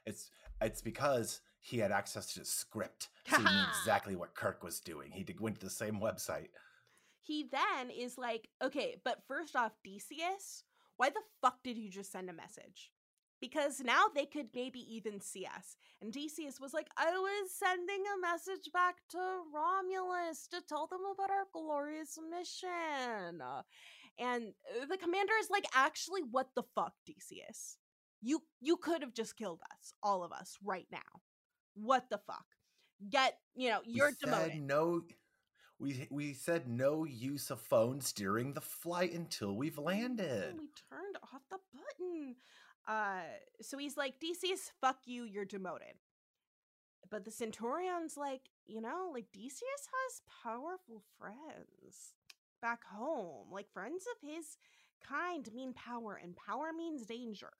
It's it's because he had access to the script, so he knew exactly what Kirk was doing. He did, went to the same website. he then is like, okay, but first off, Decius, why the fuck did you just send a message? Because now they could maybe even see us. And Decius was like, I was sending a message back to Romulus to tell them about our glorious mission. And uh, the commander is like, actually, what the fuck, Decius? You you could have just killed us, all of us, right now. What the fuck? Get, you know, you're we demoted. No, we we said no use of phones during the flight until we've landed. We turned off the button. Uh, so he's like, Decius, fuck you, you're demoted. But the Centurion's like, you know, like Decius has powerful friends back home. Like friends of his kind mean power, and power means danger.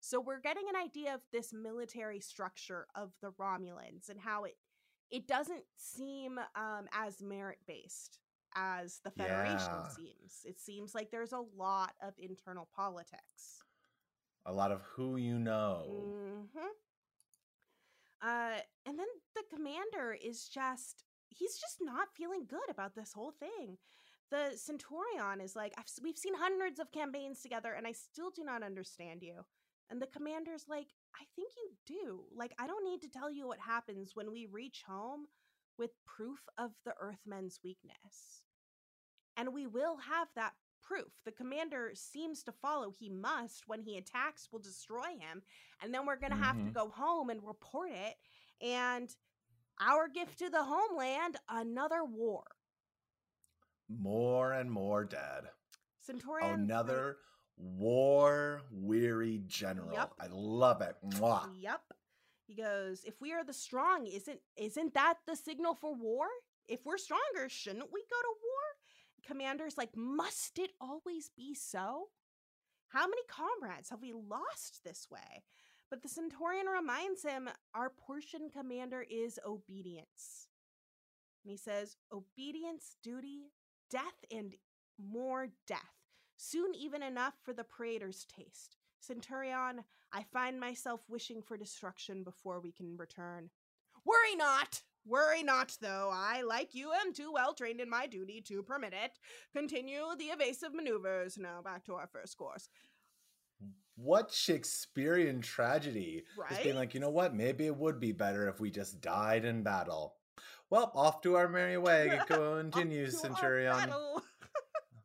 So we're getting an idea of this military structure of the Romulans and how it it doesn't seem um, as merit based as the Federation Yeah. seems. It seems like there's a lot of internal politics. A lot of who you know. hmm Uh, and then the commander is just, he's just not feeling good about this whole thing. The Centurion is like, I've, we've seen hundreds of campaigns together and I still do not understand you. And the commander's like, I think you do. Like, I don't need to tell you what happens when we reach home with proof of the Earthmen's weakness. And we will have that proof. The commander seems to follow. He must. When he attacks, will destroy him. And then we're going to have to mm-hmm. go home and report it. And our gift to the homeland another war. More and more dead. Centurion. Another war weary general. Yup. I love it. Mwah. Yep. He goes, if we are the strong, isn't isn't that the signal for war? If we're stronger, shouldn't we go to war? Commander's like, must it always be so? How many comrades have we lost this way? But the Centurion reminds him, our portion commander is obedience. And he says, obedience, duty, death, and more death. Soon even enough for the praetor's taste. Centurion, I find myself wishing for destruction before we can return. Worry not! Worry not, though. I, like you, am too well trained in my duty to permit it. Continue the evasive maneuvers. Now back to our first course. What Shakespearean tragedy. Just being Right? like, you know what? Maybe it would be better if we just died in battle. Well, off to our merry way. Off Continue, to our Centurion.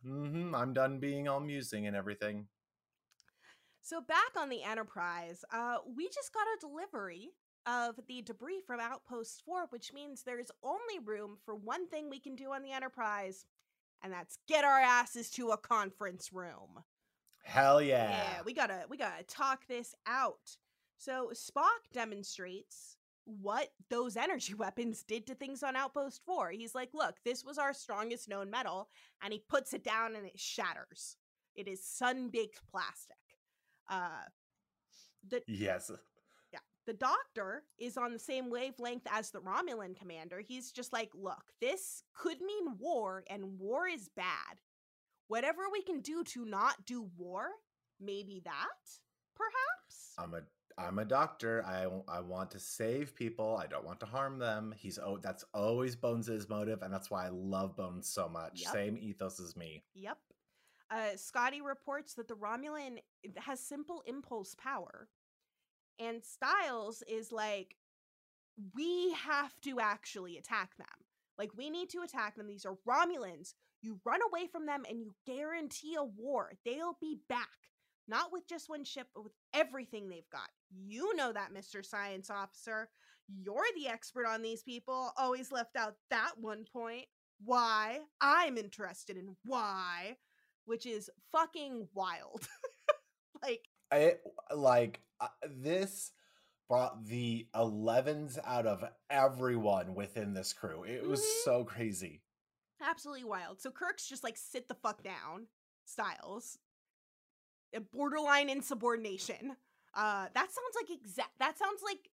Battle. hmm I'm done being all musing and everything. So back on the Enterprise, uh, we just got a delivery of the debris from Outpost 4, which means there's only room for one thing we can do on the Enterprise, and that's get our asses to a conference room. Hell yeah. yeah. we gotta we gotta talk this out. So Spock demonstrates what those energy weapons did to things on Outpost 4. He's like, look, this was our strongest known metal, and he puts it down and it shatters. It is sun-baked plastic. Uh the yes. yeah, the doctor is on the same wavelength as the Romulan commander. He's just like, look, this could mean war, and war is bad. Whatever we can do to not do war, maybe that, perhaps. I'm a I'm a doctor. I I want to save people. I don't want to harm them. He's oh that's always Bones' motive, and that's why I love Bones so much. Yep. Same ethos as me. Yep. Uh, Scotty reports that the Romulan has simple impulse power, and Stiles is like, we have to actually attack them. Like, we need to attack them. These are Romulans. You run away from them and you guarantee a war. They'll be back. Not with just one ship, but with everything they've got. You know that, Mr. Science Officer. You're the expert on these people. Always left out that one point. Why? I'm interested in why, which is fucking wild. like, it like uh, this brought the 11s out of everyone within this crew. It was Mhm. so crazy. absolutely wild. So Kirk's just like sit the fuck down, Stiles. A borderline insubordination. Uh that sounds like exact that sounds like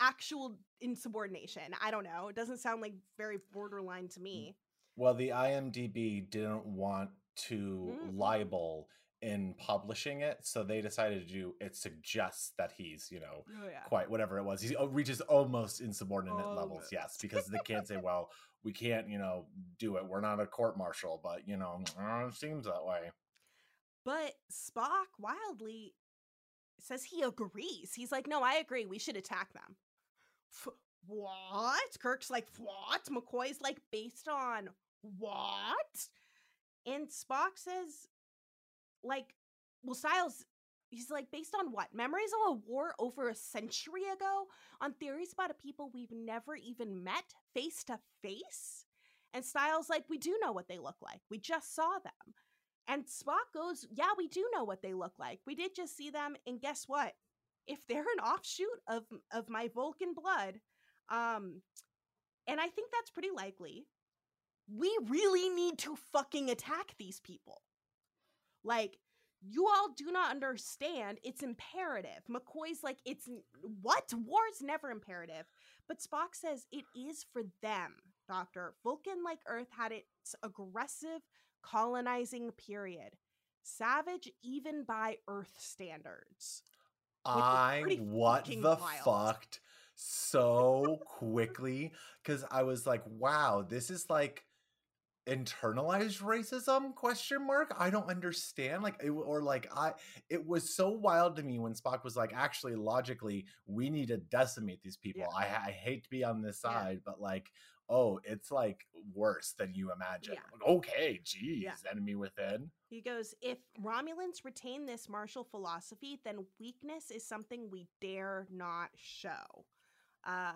actual insubordination. I don't know. It doesn't sound like very borderline to me. Well, the IMDb didn't want to Mhm. libel in publishing it, so they decided to do it suggests that he's, you know, Oh yeah. quite whatever it was. He oh, reaches almost insubordinate levels, Almost. yes, because they can't say, well, we can't, you know, do it. We're not a court martial, but you know, uh, it seems that way. But Spock wildly says he agrees. He's like, "No, I agree. We should attack them." F- what? Kirk's like, "What?" McCoy's like, "Based on what?" And Spock says, like, well, Stiles, he's like, based on what? Memories of a war over a century ago? On theories about a people we've never even met face to face? And Stiles, like, we do know what they look like. We just saw them. And Spock goes, yeah, we do know what they look like. We did just see them. And guess what? If they're an offshoot of, of my Vulcan blood, um, and I think that's pretty likely, we really need to fucking attack these people. Like, you all do not understand. It's imperative. McCoy's like, it's what? War's never imperative. But Spock says it is for them, Doctor. Vulcan, like Earth, had its aggressive colonizing period. Savage even by Earth standards. I what the wild. fucked so quickly because I was like, wow, this is like internalized racism question mark i don't understand like it, or like i it was so wild to me when spock was like actually logically we need to decimate these people Yeah. I, I hate to be on this Yeah. side but like oh it's like worse than you imagine Yeah. like, okay geez Yeah. enemy within He goes, if Romulans retain this martial philosophy, then weakness is something we dare not show. Uh,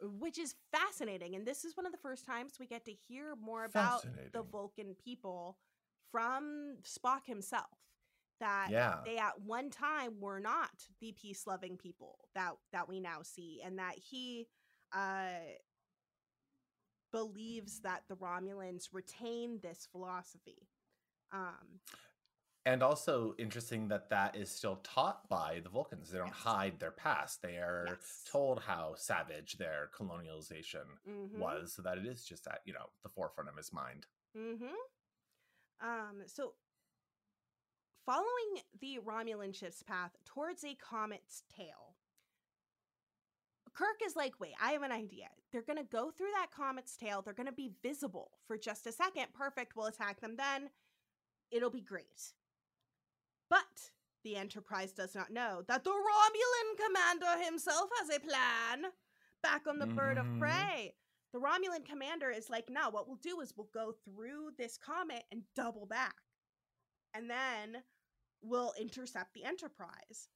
which is fascinating. And this is one of the first times we get to hear more about the Vulcan people from Spock himself. That yeah they at one time were not the peace loving people that that we now see and that he uh believes that the Romulans retain this philosophy. Um And also interesting that that is still taught by the Vulcans. They don't Yes. hide their past. They are Yes. told how savage their colonialization mhm, was, so that it is just at you know the forefront of his mind. mhm. Um so following the Romulan ship's path towards a comet's tail. Kirk is like, wait, I have an idea. They're going to go through that comet's tail. They're going to be visible for just a second. Perfect. We'll attack them then. It'll be great. But the Enterprise does not know that the Romulan commander himself has a plan. Back on the bird of Mhm. prey. The Romulan commander is like, no, what we'll do is we'll go through this comet and double back. And then we'll intercept the Enterprise.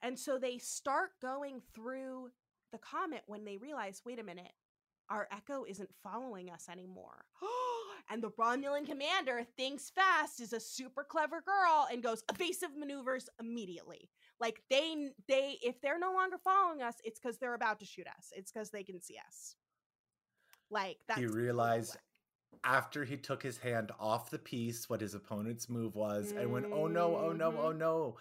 And so they start going through the comet when they realize, wait a minute, our Echo isn't following us anymore. and the Romulan commander thinks fast, is a super clever girl, and goes evasive maneuvers immediately. Like they they if they're no longer following us, it's because they're about to shoot us. It's because they can see us. Like that's he realized after he took his hand off the piece what his opponent's move was and went, oh no, oh mm-hmm. no, oh no.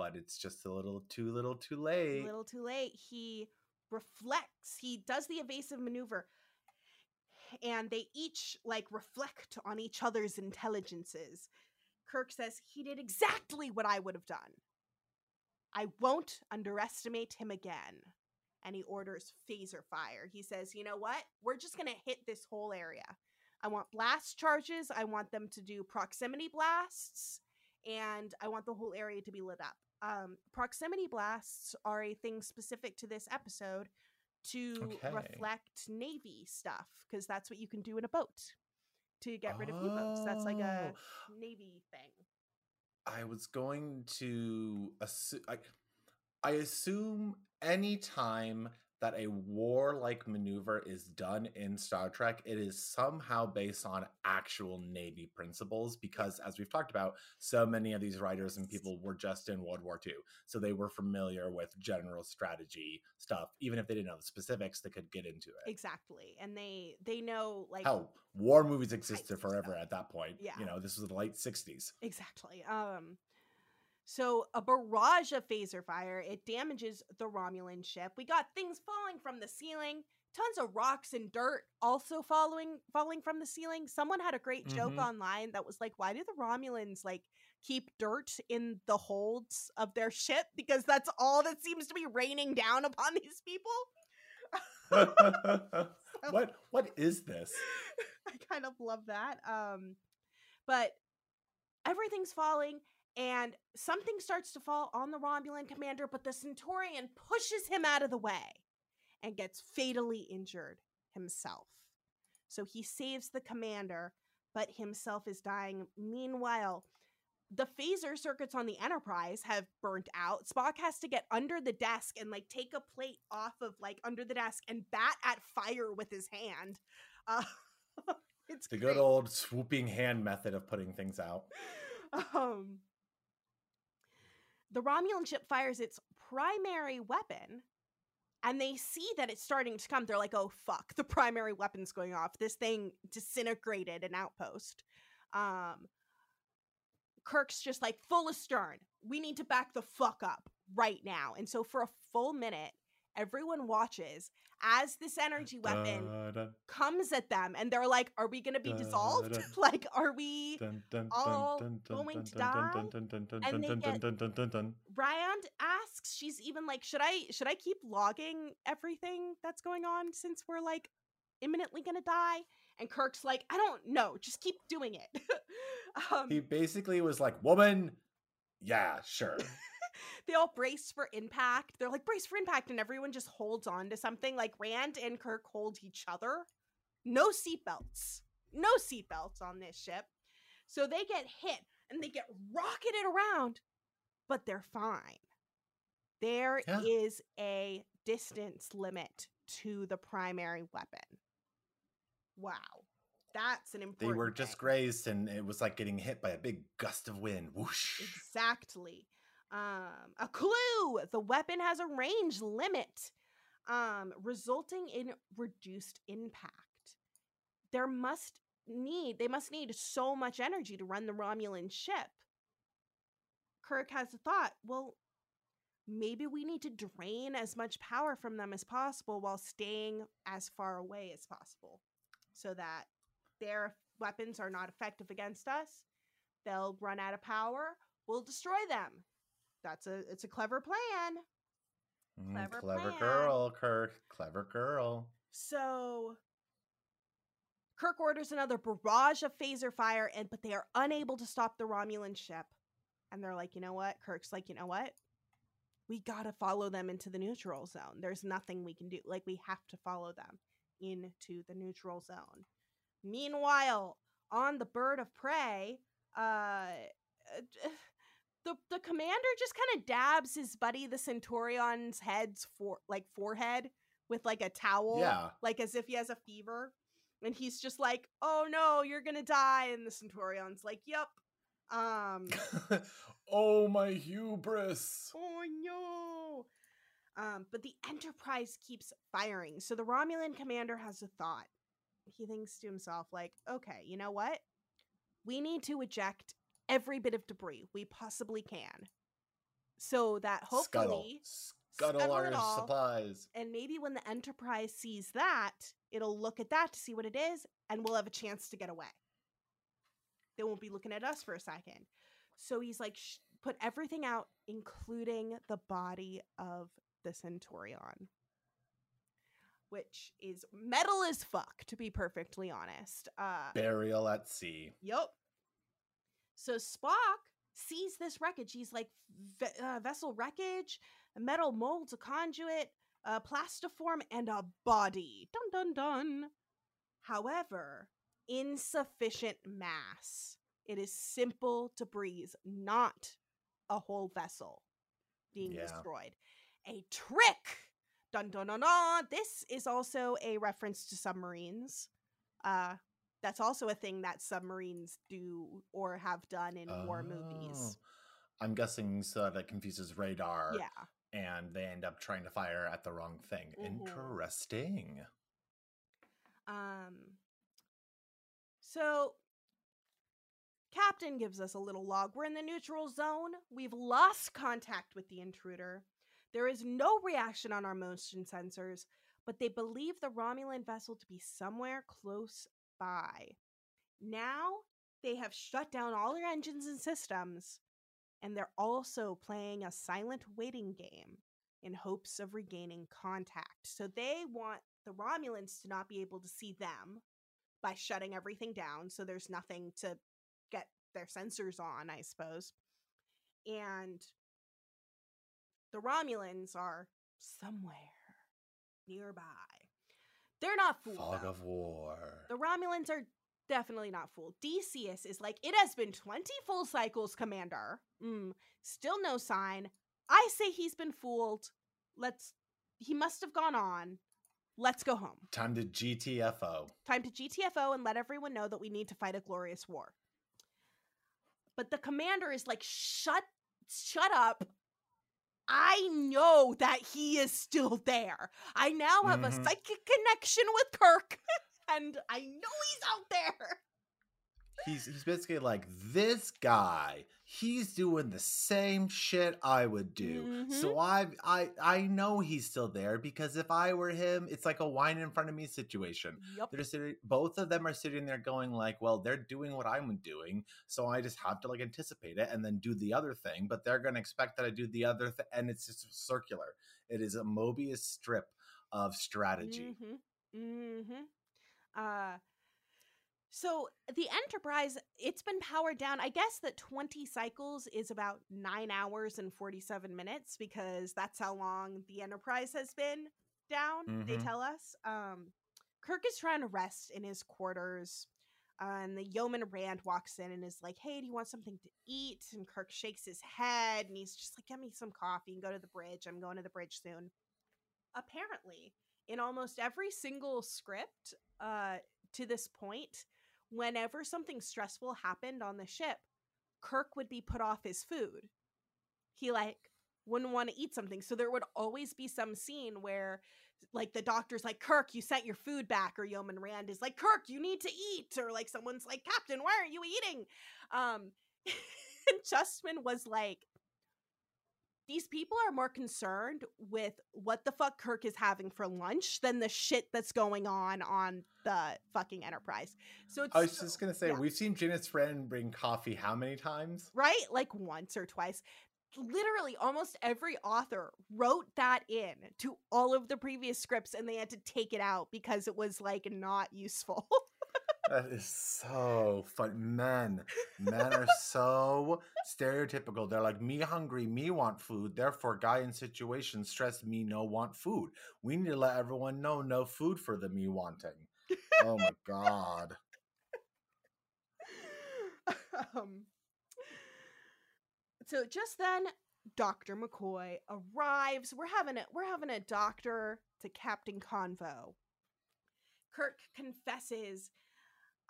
But it's just a little too little too a late. little too late. He reflects. He does the evasive maneuver. And they each like reflect on each other's intelligences. Kirk says he did exactly what I would have done. I won't underestimate him again. And he orders phaser fire. He says, you know what? We're just going to hit this whole area. I want blast charges. I want them to do proximity blasts. And I want the whole area to be lit up. Um, proximity blasts are a thing specific to this episode to Okay. reflect navy stuff because that's what you can do in a boat to get rid of U-boats. That's like a Oh, navy thing. I was going to assume. I, I assume any time that a warlike maneuver is done in Star Trek, it is somehow based on actual Navy principles. Because, as we've talked about, so many of these writers and people were just in World War II, so they were familiar with general strategy stuff. Even if they didn't know the specifics, they could get into it. Exactly. And they they know like how war movies existed forever at that point. Yeah. you know, this was the late '60s. Exactly. Um so a barrage of phaser fire, it damages the Romulan ship. We got things falling from the ceiling, tons of rocks and dirt also falling falling from the ceiling. Someone had a great joke Mhm. online that was like, why do the Romulans like keep dirt in the holds of their ship? Because that's all that seems to be raining down upon these people. what what is this? I kind of love that. Um, but everything's falling, and something starts to fall on the Romulan commander, but the Centurion pushes him out of the way and gets fatally injured himself. So he saves the commander, but himself is dying. Meanwhile, the phaser circuits on the Enterprise have burnt out. Spock has to get under the desk and like take a plate off of like under the desk and bat at fire with his hand. Uh, it's The good old swooping hand method of putting things out. Um, the Romulan ship fires its primary weapon, and they see that it's starting to come. They're like, "Oh fuck, the primary weapon's going off. This thing disintegrated an outpost." Um, Kirk's just like full astern. We need to back the fuck up right now. And so for a full minute, everyone watches as this energy weapon Dun, comes at them, and they're like, "Are we gonna be dissolved? Da-da. like, are we?" all going to die, and they get-. Rand asks, she's even like, should I should I keep logging everything that's going on since we're like imminently gonna die? And Kirk's like, I don't know, just keep doing it. um, He basically was like, "Woman, yeah, sure." They all brace for impact. They're like, brace for impact, and everyone just holds on to something. Like Rand and Kirk hold each other. No seatbelts. No seatbelts on this ship. So they get hit and they get rocketed around, but they're fine. There is Yeah. a distance limit to the primary weapon. Wow. That's an important. They were just thing. grazed, and it was like getting hit by a big gust of wind. Whoosh. Exactly. Um, a clue. The weapon has a range limit, um, resulting in reduced impact. There must need they must need so much energy to run the Romulan ship. Kirk has a thought. Well, maybe we need to drain as much power from them as possible while staying as far away as possible, so that their weapons are not effective against us. They'll run out of power. We'll destroy them. That's a it's a clever plan. Mm, Clever clever plan. girl, Kirk. Clever girl. So Kirk orders another barrage of phaser fire, and but they are unable to stop the Romulan ship. And they're like, you know what? Kirk's like, you know what? We gotta follow them into the neutral zone. There's nothing we can do. Like, we have to follow them into the neutral zone. Meanwhile, on the bird of prey, uh, the the commander just kind of dabs his buddy the Centurion's head's for like forehead with like a towel Yeah. like as if he has a fever and he's just like oh no you're gonna die and the centurion's like yep um oh my hubris. oh no um but the enterprise keeps firing so the romulan commander has a thought he thinks to himself like okay you know what we need to eject every bit of debris we possibly can so that hopefully Scuttle. Scuttle our all. supplies. And maybe when the Enterprise sees that, it'll look at that to see what it is, and we'll have a chance to get away. They won't be looking at us for a second. So he's like, Shh, put everything out, including the body of the Centurion, which is metal as fuck, to be perfectly honest. Uh, Burial at sea. Yep. So Spock sees this wreckage. He's like, "Ve- uh, vessel wreckage, metal mold's a conduit, a plastiform, and a body. Dun dun dun. However, insufficient mass. It is simple debris, not a whole vessel being Yeah. destroyed. A trick. Dun dun dun dun. This is also a reference to submarines. Uh, that's also a thing that submarines do or have done in war movies. Oh. I'm guessing so that confuses radar Yeah. and they end up trying to fire at the wrong thing. Mhm. Interesting. Um so Captain gives us a little log. We're in the neutral zone. We've lost contact with the intruder. There is no reaction on our motion sensors, but they believe the Romulan vessel to be somewhere close by. Now they have shut down all their engines and systems, and they're also playing a silent waiting game in hopes of regaining contact. So they want the Romulans to not be able to see them by shutting everything down. So there's nothing to get their sensors on, I suppose. And the Romulans are somewhere nearby. They're not fooled. Fog though. of war. The Romulans are definitely not fooled. Decius is like, it has been 20 full cycles, Commander. Mm, still no sign. I say he's been fooled. Let's, he must have gone on. Let's go home. Time to GTFO. Time to GTFO and let everyone know that we need to fight a glorious war. But the commander is like, shut, shut up. I know that he is still there. I now have Mhm. a psychic connection with Kirk, and I know he's out there. He's he's basically like this guy. He's doing the same shit I would do. Mm-hmm. So I I I know he's still there because if I were him, it's like a wine in front of me situation. Yup. They're sitting, both of them are sitting there going like, well, they're doing what I'm doing, so I just have to like anticipate it and then do the other thing. But they're gonna expect that I do the other thing, and it's just circular. It is a Mobius strip of strategy. Mm-hmm. Mm-hmm. Uh so the Enterprise, it's been powered down. I guess that 20 cycles is about nine hours and 47 minutes because that's how long the Enterprise has been down, they Mhm. tell us. Um Kirk is trying to rest in his quarters. Uh, and the yeoman Rand walks in and is like, Hey, do you want something to eat? And Kirk shakes his head and he's just like, Get me some coffee and go to the bridge. I'm going to the bridge soon. Apparently, in almost every single script uh, to this point, whenever something stressful happened on the ship, Kirk would be put off his food. He like wouldn't want to eat something, so there would always be some scene where like the doctor's like Kirk, you sent your food back, or Yeoman Rand is like Kirk, you need to eat, or like someone's like Captain, why aren't you eating? Um, and Justman was like, these people are more concerned with what the fuck Kirk is having for lunch than the shit that's going on on the fucking Enterprise. So it's I was just gonna say, yeah. we've seen Janice Rand bring coffee how many times? right like once or twice. Literally, almost every author wrote that in to all of the previous scripts, and they had to take it out because it was like not useful. That is so fun. Men, men are so stereotypical. They're like me hungry, me want food. Therefore, guy in situation stress, me no want food. We need to let everyone know no food for the me wanting. Oh my god. um, so just then, Doctor McCoy arrives. We're having a we're having a doctor to Captain Convo. Kirk confesses,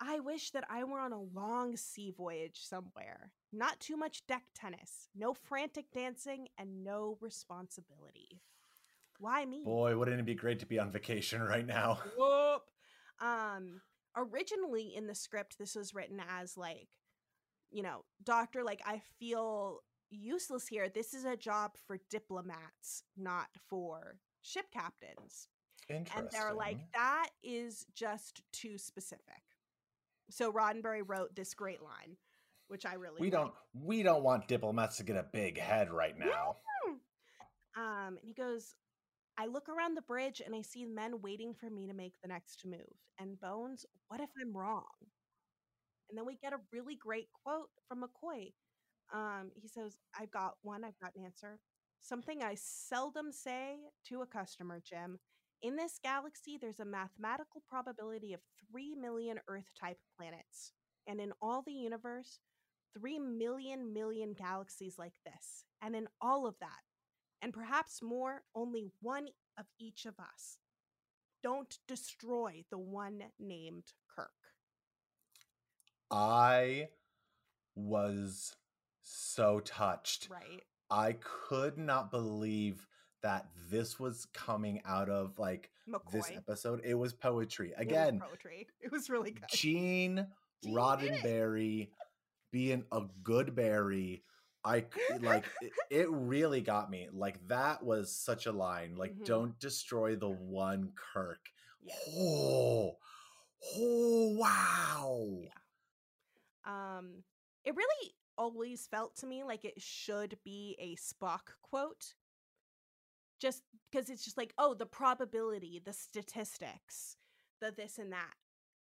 "I wish that I were on a long sea voyage somewhere. Not too much deck tennis, no frantic dancing, and no responsibility. Why me?" Boy, wouldn't it be great to be on vacation right now? Whoop. Um, originally in the script, this was written as like, you know, doctor, like I feel useless here. This is a job for diplomats, not for ship captains. Interesting. And they're like, that is just too specific. So Roddenberry wrote this great line, which I really we like. don't we don't want diplomats to get a big head right now. Um, and he goes, I look around the bridge and I see men waiting for me to make the next move. And Bones, what if I'm wrong? And then we get a really great quote from McCoy. Um, he says, I've got one, I've got an answer. Something I seldom say to a customer, Jim. In this galaxy, there's a mathematical probability of 3 million Earth type planets. And in all the universe, 3 million million galaxies like this. And in all of that, and perhaps more, only one of each of us. Don't destroy the one named Kirk. I was so touched. Right. I could not believe that this was coming out of like McCoy. this episode. It was poetry. It was Again, poetry. It was really good. Gene Gene. Roddenberry being a good berry. I like it, it really got me. Like that was such a line. Like Mhm. don't destroy the one Kirk. Yeah. Oh, oh wow. Um, it really always felt to me like it should be a Spock quote. Just because it's just like, oh, the probability, the statistics, the this and that.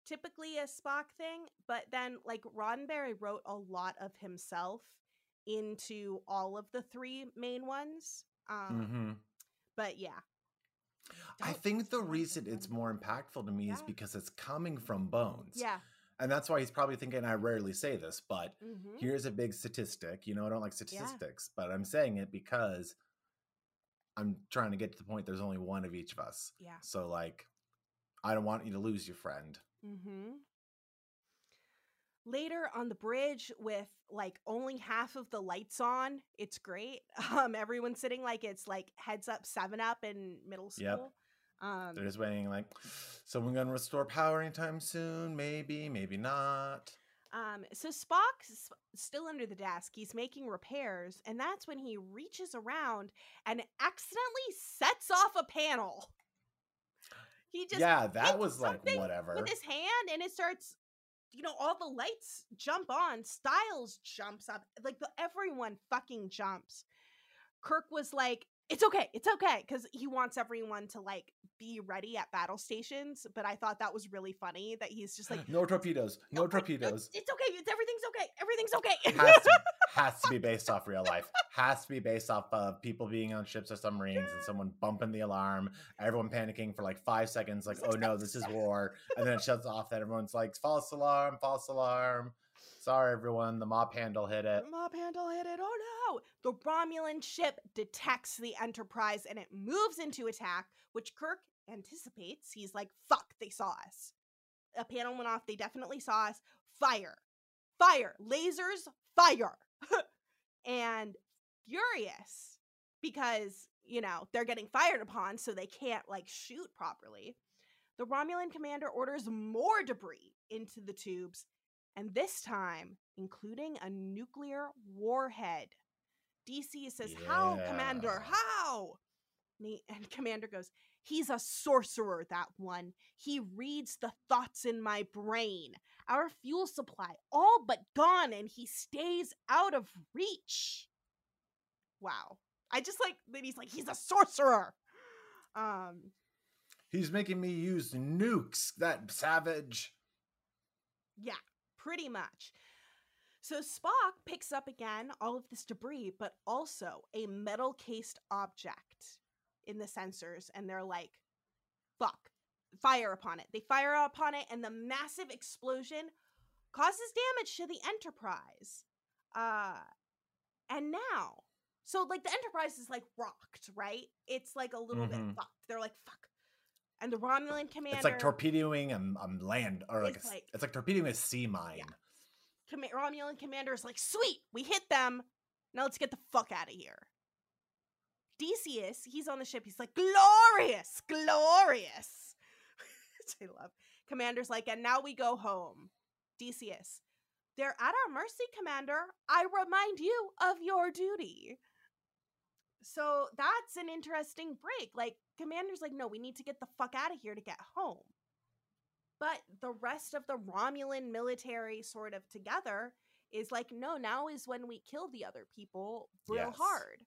Typically a Spock thing, but then like Roddenberry wrote a lot of himself into all of the three main ones. Um, hmm but yeah. I Don't think the reason it's more impactful to me is because it's coming from Bones. Yeah. And that's why he's probably thinking, I rarely say this, but hmm here's a big statistic. You know, I don't like statistics, but I'm saying it because I'm trying to get to the point there's only one of each of us. Yeah. So, like, I don't want you to lose your friend. Mm-hmm. Later on the bridge with like only half of the lights on, it's great. Um, everyone's sitting like it's like heads up seven up in middle school. Yep. Um, They're just waiting, like, someone gonna restore power anytime soon? Maybe, maybe not. Um, so Spock's still under the desk. He's making repairs, and that's when he reaches around and accidentally sets off a panel. He just yeah, that was like whatever. with his hand and it starts you know all the lights jump on stiles jumps up like the, everyone fucking jumps kirk was like it's okay it's okay because he wants everyone to like be ready at battle stations but i thought that was really funny that he's just like no torpedoes. No like, torpedoes. it's okay it's everything's okay everything's okay has to has to be based off real life. Has to be based off of people being on ships or submarines and someone bumping the alarm, everyone panicking for like five seconds, like, oh no, this is war. And then it shuts off, then everyone's like, false alarm, false alarm. Sorry everyone, the mop handle hit it. The mop handle hit it. Oh no! The Romulan ship detects the Enterprise and it moves into attack, which Kirk anticipates. He's like, fuck, they saw us. A panel went off. They definitely saw us. Fire. Fire. Lasers. Fire. and furious because, you know, they're getting fired upon, so they can't like shoot properly. The Romulan commander orders more debris into the tubes and this time including a nuclear warhead. Decius says, How, Commander? How? And, he- and Commander goes, He's a sorcerer, that one. He reads the thoughts in my brain. Our fuel supply all but gone, and he stays out of reach. Wow. I just like that he's like, he's a sorcerer. Um, He's making me use nukes, that savage. Yeah, pretty much. So Spock picks up again all of this debris, but also a metal cased object in the sensors, and they're like, fuck, fire upon it. They fire upon it, and the massive explosion causes damage to the Enterprise. Uh, and now, so like the Enterprise is like rocked, right? It's like a little Mhm. bit fucked. They're like, fuck. And the Romulan commander. It's like torpedoing a, a land, or like, It's like- it's like torpedoing a sea mine. Comma- Romulan commander is like, sweet, we hit them. Now let's get the fuck out of here. Decius, he's on the ship. He's like, glorious, glorious. I love. Commander's like, and now we go home. Decius, they're at our mercy, Commander. I remind you of your duty. So that's an interesting break. Like, Commander's like, no, we need to get the fuck out of here to get home. But the rest of the Romulan military sort of together is like, no, now is when we kill the other people real Yes. hard.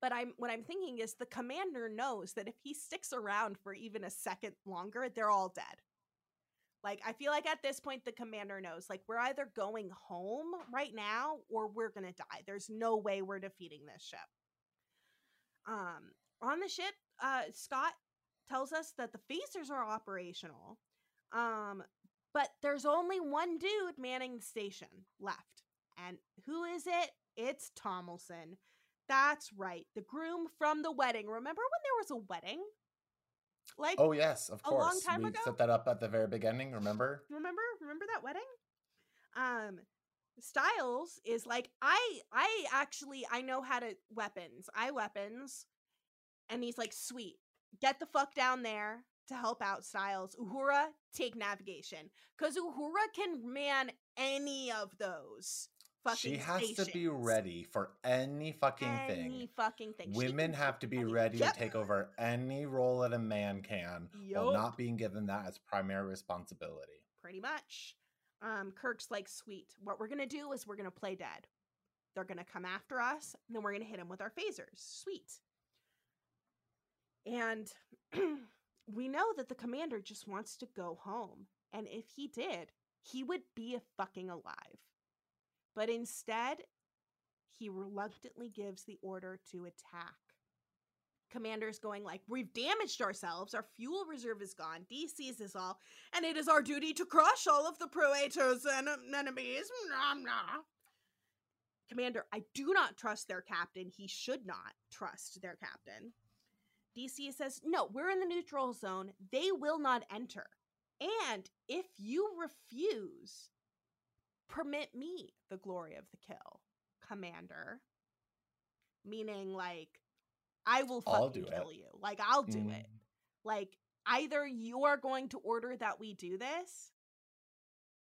But I'm what I'm thinking is the commander knows that if he sticks around for even a second longer, they're all dead. Like I feel like at this point the commander knows like we're either going home right now or we're going to die. There's no way we're defeating this ship. Um, on the ship, uh, Scott tells us that the phasers are operational. Um, but there's only one dude manning the station left. And who is it? It's Tomlinson. That's right, the groom from the wedding. Remember when there was a wedding? Like, Oh yes, of course. A long time we ago? set that up at the very beginning. Remember? remember remember that wedding um stiles is like i i actually i know how to weapons i weapons and he's like sweet get the fuck down there to help out stiles uhura take navigation because uhura can man any of those fucking She has to be ready for any fucking any thing. Any fucking thing Women have to be any- ready Yep. to take over any role that a man can while not being given that as primary responsibility. pretty much. Um, Kirk's like, sweet. What we're gonna do is we're gonna play dead. They're gonna come after us, and then we're gonna hit them with our phasers. Sweet. And we know that the commander just wants to go home. And if he did, he would be fucking alive. But instead, he reluctantly gives the order to attack. Commander's going like, "We've damaged ourselves. Our fuel reserve is gone. D sees this all, and it is our duty to crush all of the Praetor's en- um, enemies." Nah, nah. Commander, I do not trust their captain. He should not trust their captain. Decius says, "No, we're in the neutral zone. They will not enter. And if you refuse, permit me the glory of the kill, Commander." Meaning, like, I will I'll fucking do kill it. you. Like, I'll do Mm. it. Like, either you're going to order that we do this,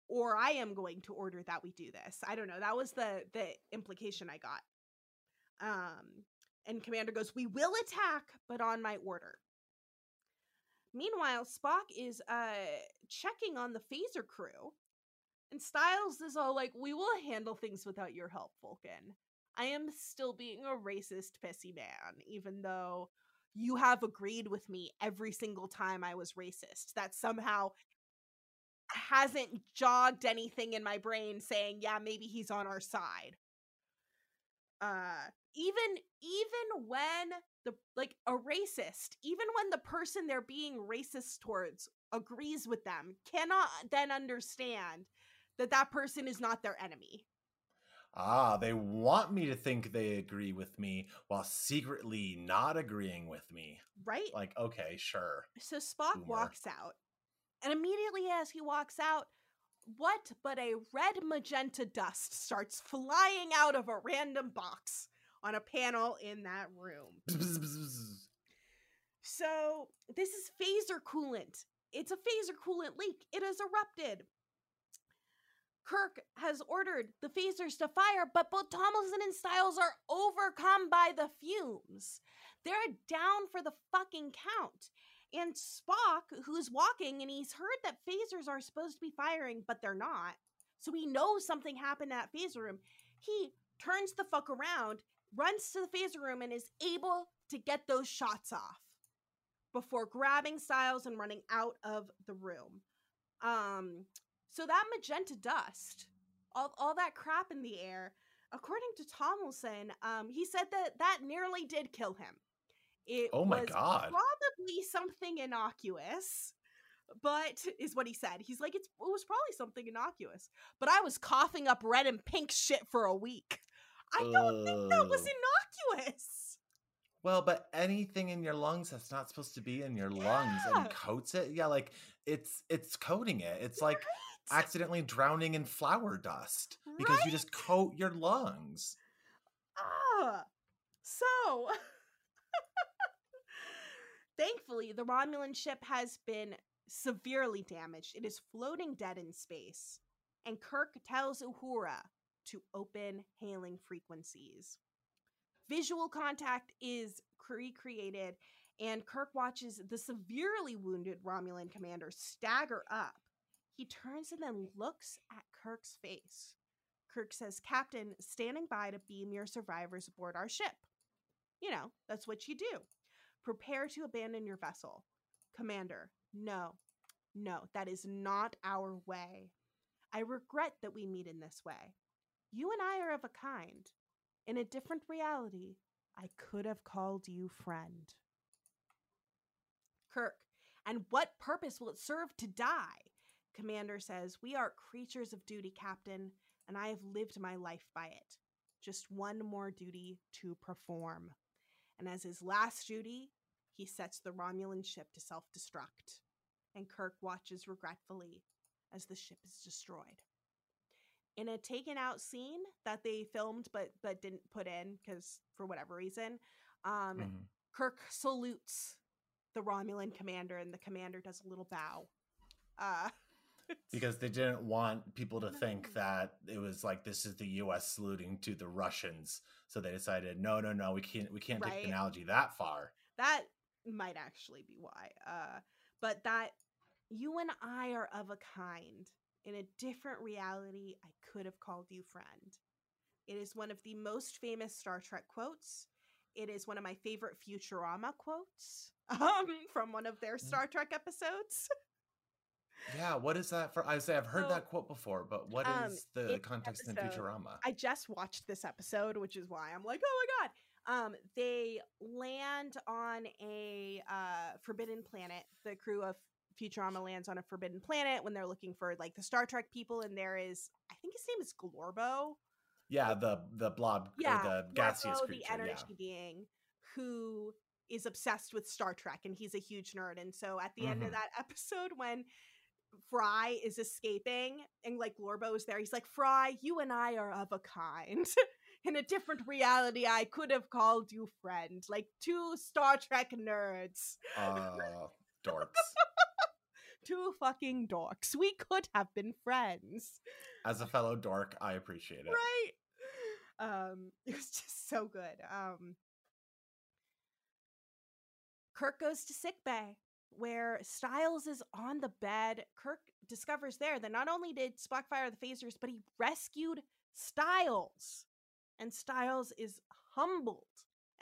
or I am going to order that we do this. I don't know. That was the the implication I got. Um, and Commander goes, "We will attack, but on my order." Meanwhile, Spock is uh checking on the phaser crew, and Stiles is all like, "We will handle things without your help, Vulcan. I am still being a racist, pissy man, even though." You have agreed with me every single time I was racist. That somehow hasn't jogged anything in my brain saying, yeah, maybe he's on our side. Uh even even when the like a racist, even when the person they're being racist towards agrees with them, cannot then understand that that person is not their enemy. Ah, they want me to think they agree with me while secretly not agreeing with me. Right? Like, okay, sure. So Spock Boomer. walks out. And immediately as he walks out, what but a red magenta dust starts flying out of a random box on a panel in that room. So, this is phaser coolant. It's a phaser coolant leak. It has erupted. Kirk has ordered the phasers to fire, but both Tomlinson and Stiles are overcome by the fumes. They're down for the fucking count. And Spock, who's walking and he's heard that phasers are supposed to be firing, but they're not. So he knows something happened at phaser room. He turns the fuck around, runs to the phaser room, and is able to get those shots off before grabbing Stiles and running out of the room. Um, so that magenta dust, all, all that crap in the air, according to Tomlinson, um, he said that that nearly did kill him. It Oh my was God. probably something innocuous, but is what he said. He's like, it's, it was probably something innocuous, but I was coughing up red and pink shit for a week. I don't think that was innocuous. Well, but anything in your lungs that's not supposed to be in your lungs and coats it, yeah, like it's it's coating it. It's like? Accidentally drowning in flour dust because you just coat your lungs. Ah, so thankfully, the Romulan ship has been severely damaged. It is floating dead in space, and Kirk tells Uhura to open hailing frequencies. Visual contact is recreated, and Kirk watches the severely wounded Romulan commander stagger up. He turns and then looks at Kirk's face. Kirk says, Captain, standing by to beam your survivors aboard our ship. You know, that's what you do. Prepare to abandon your vessel. Commander, no, no, that is not our way. I regret that we meet in this way. You and I are of a kind. In a different reality, I could have called you friend. Kirk, and what purpose will it serve to die? Commander says, We are creatures of duty, Captain, and I have lived my life by it. Just one more duty to perform. And as his last duty, he sets the Romulan ship to self destruct. And Kirk watches regretfully as the ship is destroyed. In a taken out scene that they filmed but but didn't put in because for whatever reason, um, Mhm. Kirk salutes the Romulan commander, and the commander does a little bow. Uh, because they didn't want people to think that it was like this is the U.S. saluting to the Russians, so they decided, no, no, no, we can't, we can't take the analogy that far. that might actually be why. Uh, but that you and I are of a kind. In a different reality, I could have called you friend. It is one of the most famous Star Trek quotes. It is one of my favorite Futurama quotes um, from one of their Star Trek episodes. Yeah, what is that for? I say I've heard So, that quote before, but what is um, the context in Futurama? I just watched this episode, which is why I'm like, oh my god. Um, they land on a uh, forbidden planet. The crew of Futurama lands on a forbidden planet when they're looking for like the Star Trek people, and there is, I think his name is Glorbo. yeah, the the blob, Yeah, or the gaseous Glorbo, creature. the energy yeah. being who is obsessed with Star Trek, and he's a huge nerd. And so at the end of Mhm. that episode, when Fry is escaping and like Glorbo is there, he's like, Fry, you and I are of a kind. In a different reality, I could have called you friend, like two Star Trek nerds, Uh, dorks. two fucking dorks. We could have been friends. As a fellow dork, I appreciate it. right um it was just so good um kirk goes to sick bay where stiles is on the bed kirk discovers there that not only did spock fire the phasers but he rescued stiles. And stiles is humbled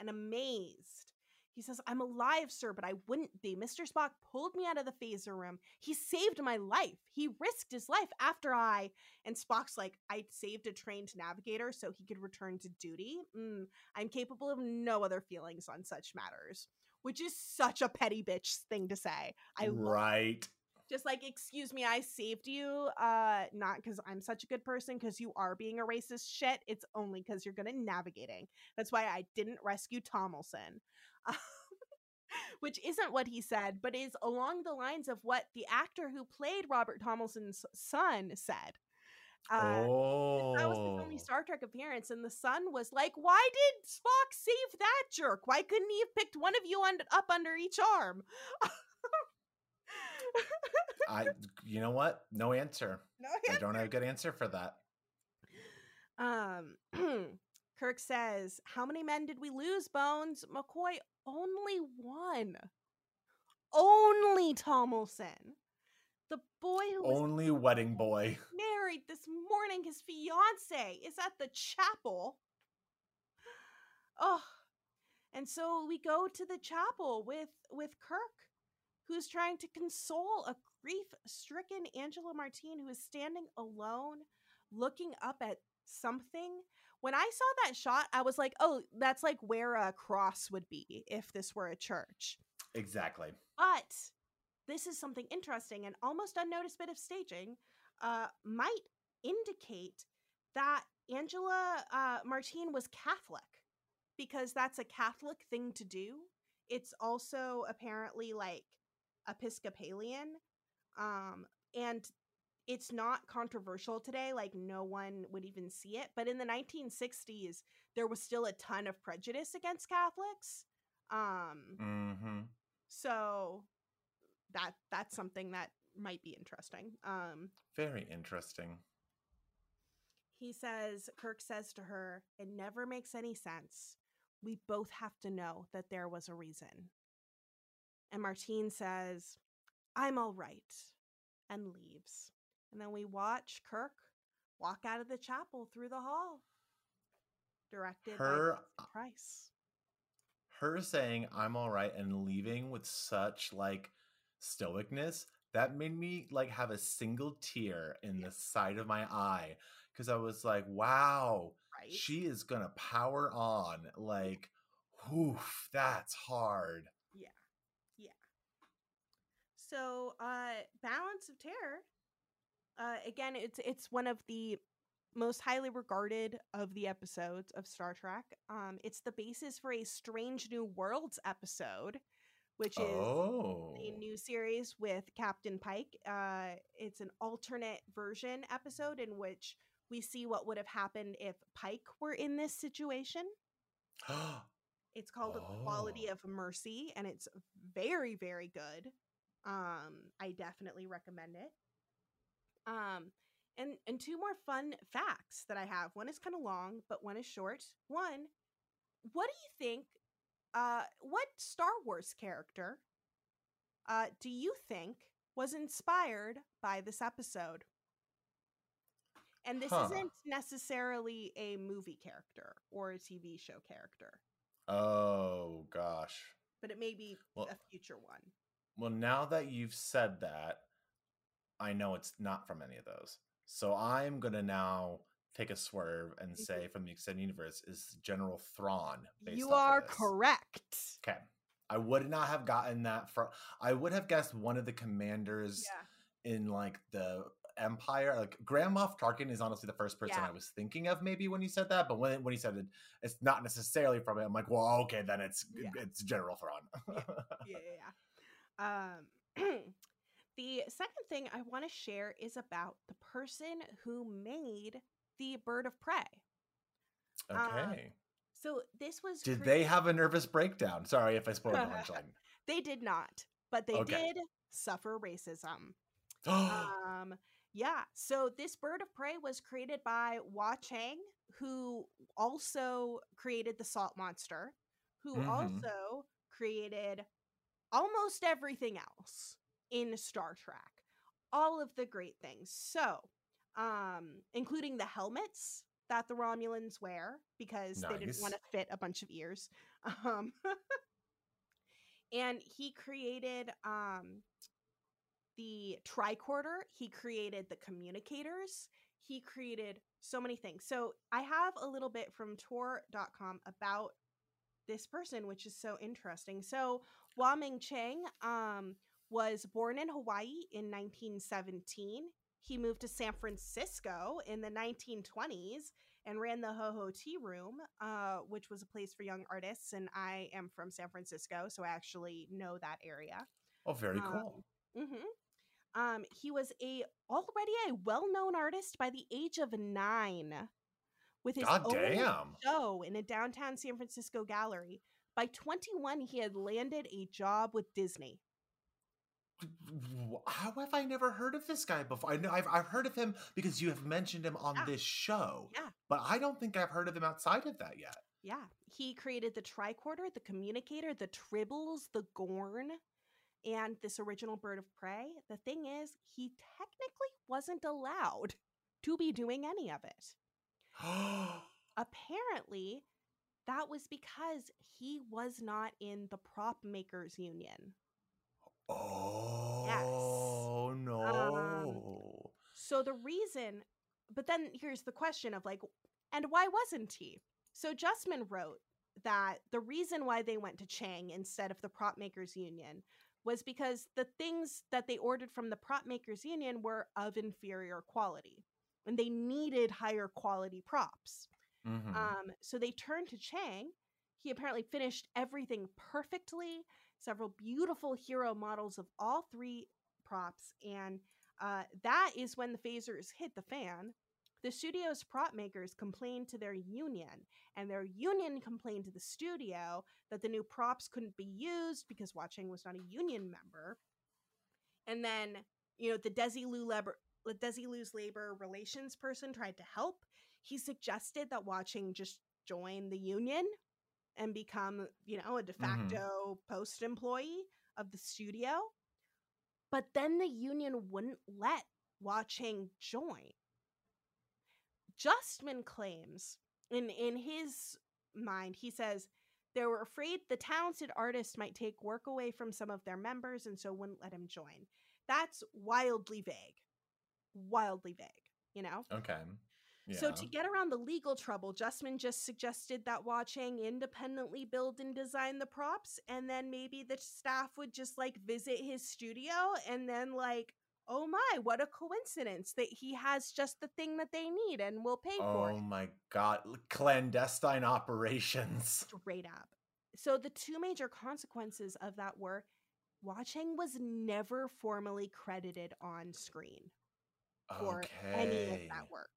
and amazed. He says i'm alive sir but i wouldn't be. Mr spock pulled me out of the phaser room. He saved my life. He risked his life after i and Spock's like, I saved a trained navigator so he could return to duty. Mm, I'm capable of no other feelings on such matters, which is such a petty bitch thing to say. I right. just like, excuse me, I saved you. Uh, not because I'm such a good person, because you are being a racist shit. It's only because you're good at navigating. That's why I didn't rescue Tomlinson. Which isn't what he said, but is along the lines of what the actor who played Robert Tomlinson's son said. Uh, oh. that was his only Star Trek appearance, and the son was like, "Why did Spock save that jerk? Why couldn't he have picked one of you un- up under each arm?" I. You know what? No answer. no, I don't have a good answer for that. Um, Kirk says, "How many men did we lose, Bones?" McCoy, only one. Only Tomlinson, boy who Only wedding boy. married this morning. His fiance is at the chapel. Oh, and so we go to the chapel with with Kirk, who's trying to console a grief-stricken Angela Martine who is standing alone, looking up at something. When I saw that shot, I was like, "Oh, that's like where a cross would be if this were a church." Exactly. But this is something interesting and almost unnoticed bit of staging uh, might indicate that Angela uh, Martine was Catholic because that's a Catholic thing to do. It's also apparently like Episcopalian. Um, and it's not controversial today. Like, no one would even see it. But in the 1960s, there was still a ton of prejudice against Catholics. Um, Mm-hmm. so that that's something that might be interesting. Um Very interesting. he says Kirk says to her, "It never makes any sense. We both have to know that there was a reason." And Martine says, "I'm all right." And leaves. And then we watch Kirk walk out of the chapel through the hall. Directed Her- by Price. Her saying "I'm all right" and leaving with such like stoicness that made me like have a single tear in the side of my eye because I was like, "Wow, Right? she is gonna power on." Like, Oof, that's hard. Yeah. Yeah. So, uh, Balance of Terror. Uh, again, it's it's one of the most highly regarded of the episodes of Star Trek. Um, it's the basis for a Strange New Worlds episode, which is Oh. a new series with Captain Pike. Uh, it's an alternate version episode in which we see what would have happened if Pike were in this situation. It's called A Quality Oh. of Mercy, and it's very, very good. Um, I definitely recommend it. Um, and and two more fun facts that I have. One is kind of long, but one is short. One, what do you think? Uh, what Star Wars character uh, do you think was inspired by this episode? And this Huh. isn't necessarily a movie character or a TV show character, oh gosh. but it may be Well- a future one. Well, now that you've said that, I know it's not from any of those. So I'm gonna now take a swerve and say from the extended universe is General Thrawn. You are correct. Okay. I would not have gotten that from. I would have guessed one of the commanders Yeah. in like the Empire. Like Grand Moff Tarkin is honestly the first person Yeah. I was thinking of maybe when you said that. But when when he said it, it's not necessarily from it. I'm like, well, okay, then it's Yeah. it's General Thrawn. yeah, yeah, yeah. Um, the second thing I want to share is about the person who made the bird of prey. okay. So this was Did crea- they have a nervous breakdown? Sorry if I spoiled the punchline. They did not, but they Okay. did suffer racism. um, yeah. So this bird of prey was created by Wah Chang, who also created the salt monster, who Mhm. also created almost everything else in Star Trek. All of the great things. So, um, including the helmets that the Romulans wear because they didn't want to fit a bunch of ears. Um, and he created um the tricorder he created the communicators he created so many things so i have a little bit from tor.com about this person which is so interesting so Wah Ming Chang um, was born in Hawaii in 1917. He moved to San Francisco in the 1920s and ran the Ho Ho Tea Room, uh, which was a place for young artists. And I am from San Francisco, so I actually know that area. Oh, very Um, cool. hmm Um, he was a already a well-known artist by the age of nine, with his God own damn. show in a downtown San Francisco gallery. By 21, he had landed a job with Disney. How have I never heard of this guy before? I know I've, I've heard of him because you have mentioned him on Yeah. this show. Yeah. But I don't think I've heard of him outside of that yet. Yeah, he created the tricorder, the communicator, the tribbles, the gorn, and this original bird of prey. The thing is, he technically wasn't allowed to be doing any of it. Apparently, that was because he was not in the prop makers union. Oh no. So the reason, but then here's the question of like, and why wasn't he? So Justman wrote that the reason why they went to Chang instead of the prop makers union was because the things that they ordered from the prop makers union were of inferior quality and they needed higher quality props. Mhm. Um, so they turned to Chang. He apparently finished everything perfectly, several beautiful hero models of all three props, and uh, that is when the phasers hit the fan. The studio's prop makers complained to their union, and their union complained to the studio that the new props couldn't be used because Wah Chang was not a union member. And then, you know, the Desilu labor, the Desilu's labor relations person tried to help. He suggested that Wah Chang just join the union and become, you know, a de Mhm. facto post employee of the studio. But then the union wouldn't let Wah Chang join. Justman claims in in his mind, he says they were afraid the talented artist might take work away from some of their members and so wouldn't let him join. That's wildly vague. Wildly vague, you know? Okay. So to get around the legal trouble, Justman just suggested that Wah Chang independently build and design the props, and then maybe the staff would just like visit his studio, and then like, oh my, what a coincidence that he has just the thing that they need, and we'll pay for Oh my god, clandestine operations. Straight up. So the two major consequences of that were Wah Chang was never formally credited on screen for Okay. any of that work.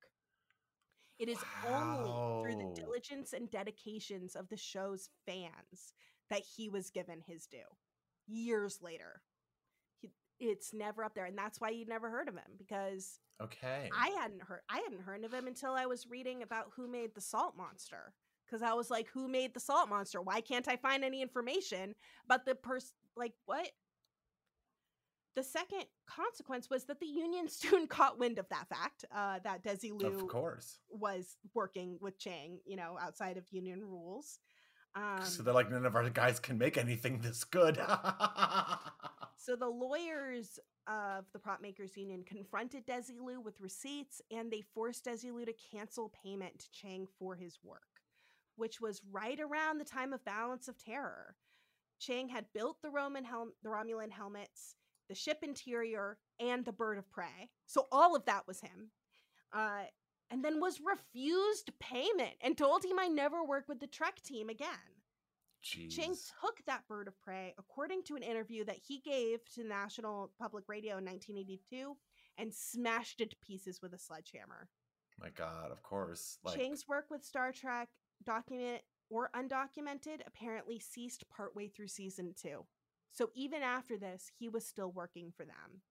It is only through the diligence and dedications of the show's fans that he was given his due. Years later, he, it's never up there, and that's why you never heard of him because Okay. I hadn't heard I hadn't heard of him until I was reading about who made the Salt Monster. Because I was like, who made the Salt Monster? Why can't I find any information about the person? Like what? The second consequence was that the union soon caught wind of that fact uh, that Desilu of course. was working with Chang, you know, outside of union rules. Um, so they're like, none of our guys can make anything this good. so the lawyers of the prop makers union confronted Desilu with receipts and they forced Desilu to cancel payment to Chang for his work, which was right around the time of Balance of Terror. Chang had built the Roman helm, the Romulan helmets, the ship interior, and the bird of prey. So all of that was him. Uh, and then was refused payment and told he might never work with the Trek team again. Jeez. Chang took that bird of prey, according to an interview that he gave to National Public Radio in 1982, and smashed it to pieces with a sledgehammer. My God, of course. Like, Chang's work with Star Trek, documented or undocumented, apparently ceased partway through season two. So even after this, he was still working for them.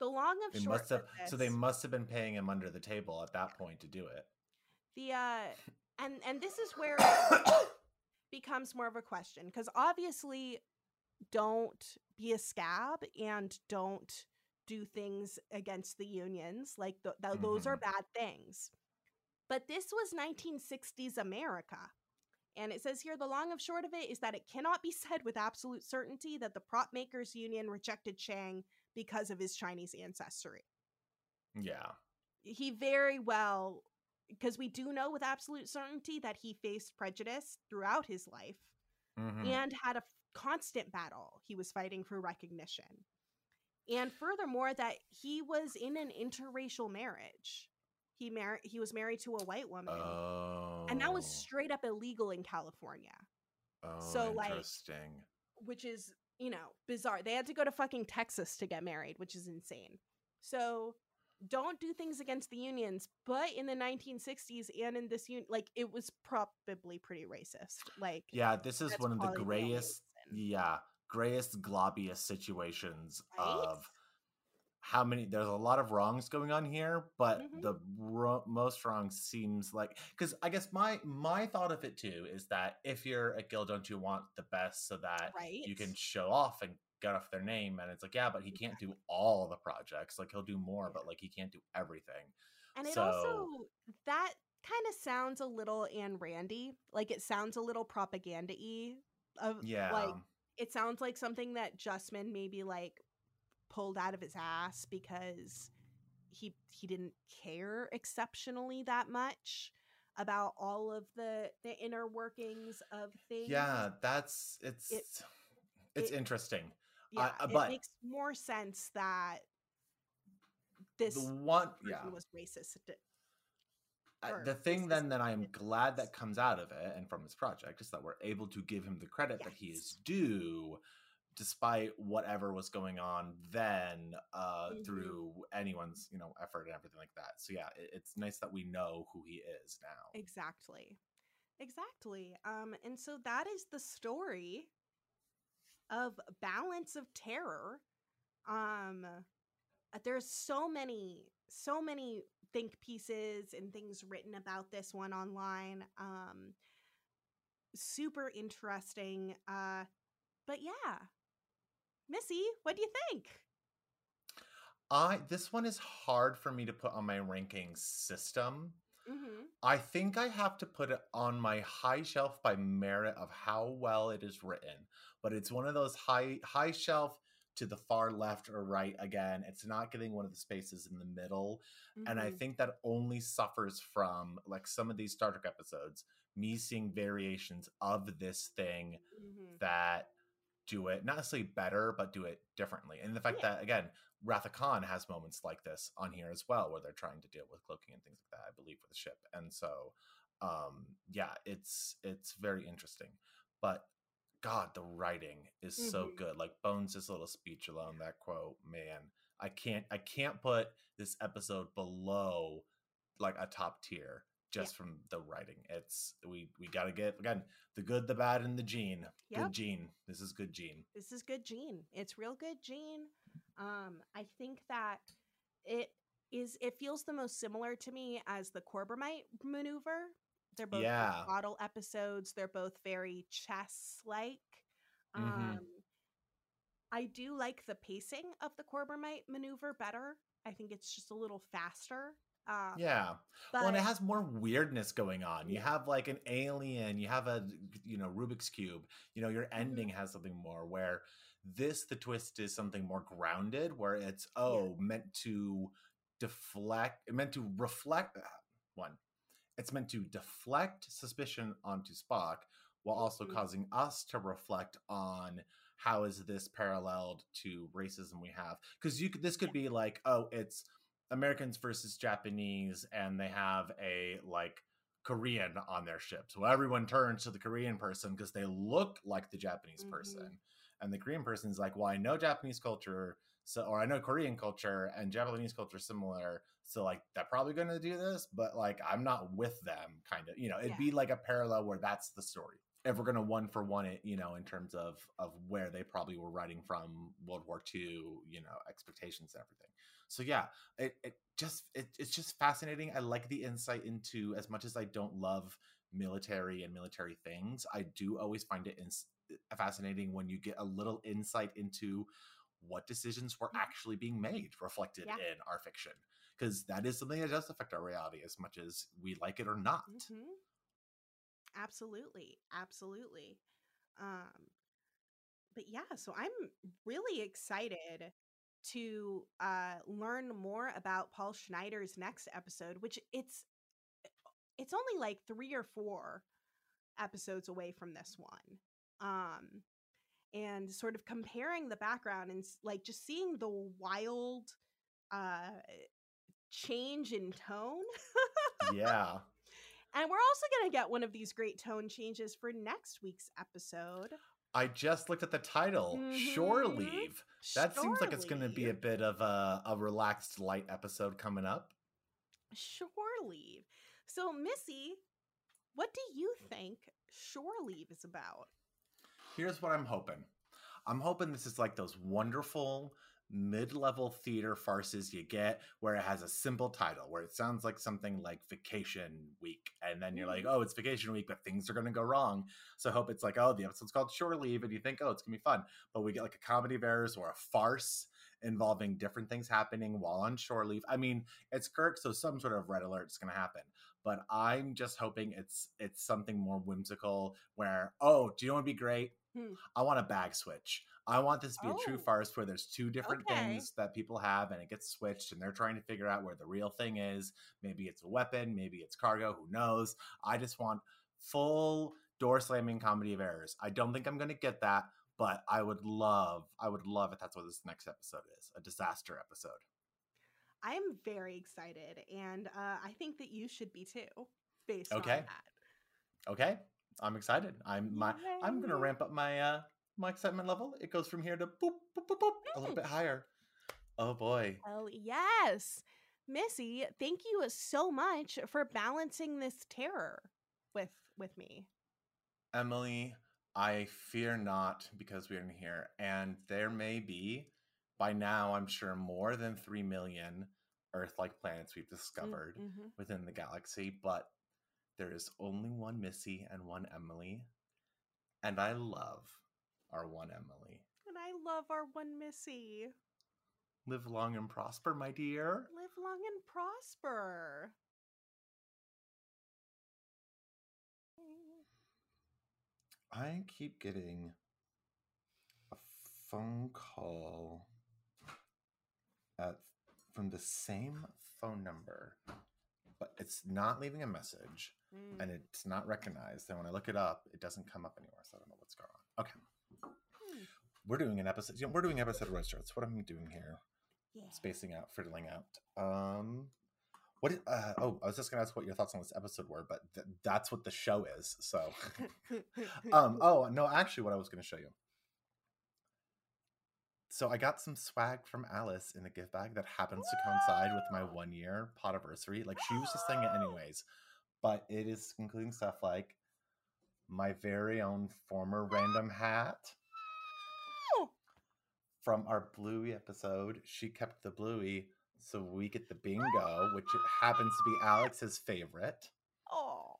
The long of they short must have. of So they must have been paying him under the table at that point to do it. the uh and and this is where it becomes more of a question because obviously don't be a scab and don't do things against the unions like th- th- those are bad things but this was 1960s america and it says here the long of short of it is that it cannot be said with absolute certainty that the prop makers union rejected chang because of his chinese ancestry Yeah. he very well because we do know with absolute certainty that he faced prejudice throughout his life Mhm. and had a constant battle he was fighting for recognition and furthermore that he was in an interracial marriage he married he was married to a white woman Oh. and that was oh. straight up illegal in california Oh, so, like, interesting. which is you know bizarre they had to go to fucking texas to get married which is insane so don't do things against the unions but in the 1960s and in this un- like it was probably pretty racist like yeah, this is one of the grayest. Yeah, grayest, globbiest situations Right? of how many. There's a lot of wrongs going on here, but Mhm. the ro- most wrong seems like because I guess my my thought of it too is that if you're a guild, don't you want the best so that right you can show off and get off their name? And it's like, yeah, but he can't do all the projects. Like he'll do more, but like he can't do everything. and it also that kind of sounds a little and Randy like it sounds a little propaganda-y of Yeah. like it sounds like something that Justman maybe like pulled out of his ass because he he didn't care exceptionally that much about all of the the inner workings of things. yeah, that's it's it's it- interesting. yeah. uh, it makes more sense that this The one, yeah. was racist. Uh, the thing then that I'm glad that comes out of it and from his project is that we're able to give him the credit that he is due despite whatever was going on then uh Mhm. through anyone's you know effort and everything like that so yeah it, it's nice that we know who he is now Exactly. Exactly. Um, and so that is the story of Balance of Terror. Um, uh, there's so many, so many think pieces and things written about this one online. Um, super interesting. Uh, but yeah, Missi, what do you think? i this one is hard for me to put on my ranking system Mm-hmm. I think I have to put it on my high shelf by merit of how well it is written. But it's one of those high high shelf to the far left or right again. It's not getting one of the spaces in the middle. And I Mhm. think that only suffers from like some of these Star Trek episodes, me seeing variations of this thing Mhm. that do it not necessarily better, but do it differently. And the fact Yeah. that again, Wrath of Khan has moments like this on here as well, where they're trying to deal with cloaking and things like that, I believe, with the ship. And so um yeah, it's it's very interesting. But God, the writing is so Mhm. good. Like Bones' little speech alone, that quote, man. I can't I can't put this episode below like a top tier just from the writing. It's we we gotta get again the good, the bad, and the gene. Yep. Good gene. This is good gene. this is good gene it's real good gene um i think that it is it feels the most similar to me as the corbomite maneuver they're both Yeah. bottle episodes they're both very chess like Mhm. um i do like the pacing of the corbomite maneuver better i think it's just a little faster um Yeah. but well, and it has more weirdness going on. You have like an alien, you have a you know Rubik's cube. You know your Mm-hmm. ending has something more where this the twist is something more grounded where it's oh meant to deflect it meant to reflect uh, one. It's meant to deflect suspicion onto Spock while also Mhm. causing us to reflect on how is this paralleled to racism we have because you could this could be like oh it's Americans versus Japanese, and they have a like Korean on their ship. So everyone turns to the Korean person because they look like the Japanese Mhm. person. And the Korean person is like, well, I know Japanese culture, so or I know Korean culture and Japanese culture similar. So like they're probably gonna do this, but like I'm not with them, kind of. You know, it'd Yeah. be like a parallel where that's the story. If we're gonna one for one it, you know, in terms of of where they probably were writing from World War II, you know, expectations and everything. So yeah, it, it just it, it's just fascinating. I like the insight into as much as I don't love military and military things, I do always find it ins- fascinating when you get a little insight into what decisions were actually being made reflected Yeah. in our fiction because that is something that does affect our reality as much as we like it or not. Mhm. Absolutely, absolutely. Um, but yeah, so I'm really excited to uh, learn more about Paul Schneider's next episode, which it's it's only like three or four episodes away from this one. Um, and sort of comparing the background and like just seeing the wild uh change in tone yeah. And we're also going to get one of these great tone changes for next week's episode. I just looked at the title, Shore Mhm. Leave. That seems like it's going to be a bit of a, a relaxed, light episode coming up. Shore Leave. So, Missi, what do you think Shore Leave is about? Here's what I'm hoping. I'm hoping this is like those wonderful mid-level theater farces you get where it has a simple title where it sounds like something like vacation week and then you're like Mhm. oh it's vacation week but things are going to go wrong so hope it's like oh the episode's called shore leave and you think oh it's going to be fun but we get like a comedy of errors or a farce involving different things happening while on shore leave i mean it's kirk so some sort of red alert is going to happen but i'm just hoping it's it's something more whimsical where oh do you know what would be great Hmm. I want a bag switch. I want this to be a true Oh. farce where there's two different Okay. things that people have and it gets switched and they're trying to figure out where the real thing is. Maybe it's a weapon, maybe it's cargo, who knows? I just want full door slamming comedy of errors. I don't think I'm going to get that, but I would love, I would love if that's what this next episode is a disaster episode. I'm very excited, and uh, I think that you should be too, based Okay. on that. Okay. I'm excited. I'm my I'm gonna ramp up my uh my excitement level. It goes from here to boop boop boop boop a little Mm. bit higher. Oh boy. Oh, yes. Missi, thank you so much for balancing this terror with with me. Emily, I fear not because we are in here, and there may be, by now, I'm sure, more than 3 million Earth like planets we've discovered Mhm. within the galaxy, but there is only one Missi and one Emily, and I love our one Emily. And I love our one Missi. Live long and prosper, my dear. Live long and prosper. I keep getting a phone call at from the same phone number, but it's not leaving a message Mm. and it's not recognized. And when I look it up, it doesn't come up anywhere. So I don't know what's going on. Okay. We're doing an episode. You know, we're doing episode of Roast That's what I'm doing here. Yeah. Spacing out, fiddling out. Um, what? Is, uh, oh, I was just gonna ask what your thoughts on this episode were, but th- that's what the show is. So, um, oh no, actually, what I was gonna show you. So I got some swag from Alice in the gift bag that happens to coincide with my one year podiversary. Like she was just saying it anyways, but it is including stuff like my very own former random hat from our Bluey episode. She kept the Bluey, so we get the bingo, which happens to be Alex's favorite. Oh.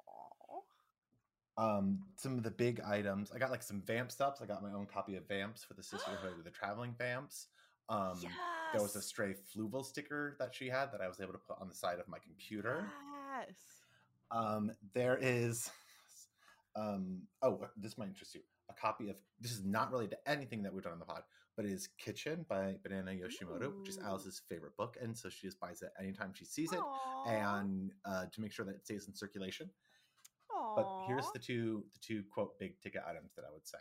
Um, some of the big items. I got like some vamp stuffs. I got my own copy of Vamps for the Sisterhood of the Traveling Vamps. Um, yes. there was a stray Fluval sticker that she had that I was able to put on the side of my computer. Yes. Um, there is, um, oh, this might interest you. A copy of this is not related to anything that we've done on the pod, but it is Kitchen by Banana Yoshimoto, which is Alice's favorite book, and so she just buys it anytime she sees it, Aw. and uh, to make sure that it stays in circulation. But here's the two the two quote big ticket items that I would say.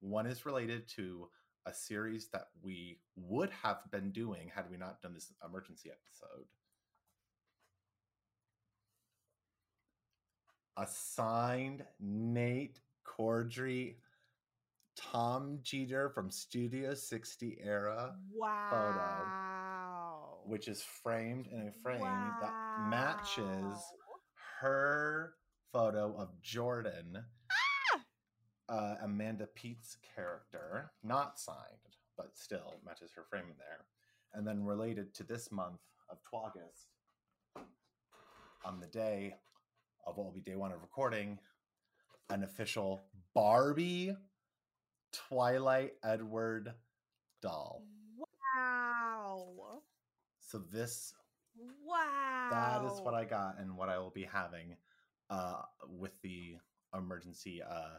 One is related to a series that we would have been doing had we not done this emergency episode. A signed Nate Corddry Tom Jeter from Studio 60 era, wow. which is framed in a frame that matches her photo of Jordan, Ah! uh, Amanda Peet's character, not signed, but still matches her framing there. And then related to this month of August, on the day of what will be day one of recording, an official Barbie Twilight Edward doll. Wow. So this Wow. that is what I got and what I will be having uh, with the emergency uh,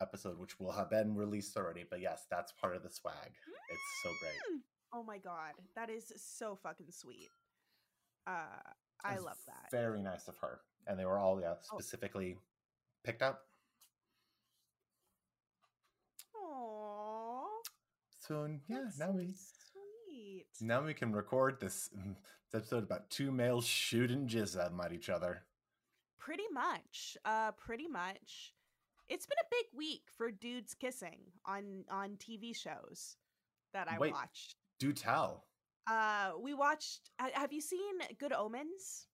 episode, which will have been released already. But yes, that's part of the swag. It's so great. Oh my god, that is so fucking sweet. Uh, I It's love that. Very nice of her, and they were all yeah Oh. Picked up. Aww. So yeah, that's now so we sweet. now we can record this, mm, this episode about two males shooting jizz at each other. Pretty much. Uh, pretty much. It's been a big week for dudes kissing on on TV shows that I Wait. watched. Do tell. Uh, we watched. Have you seen Good Omens?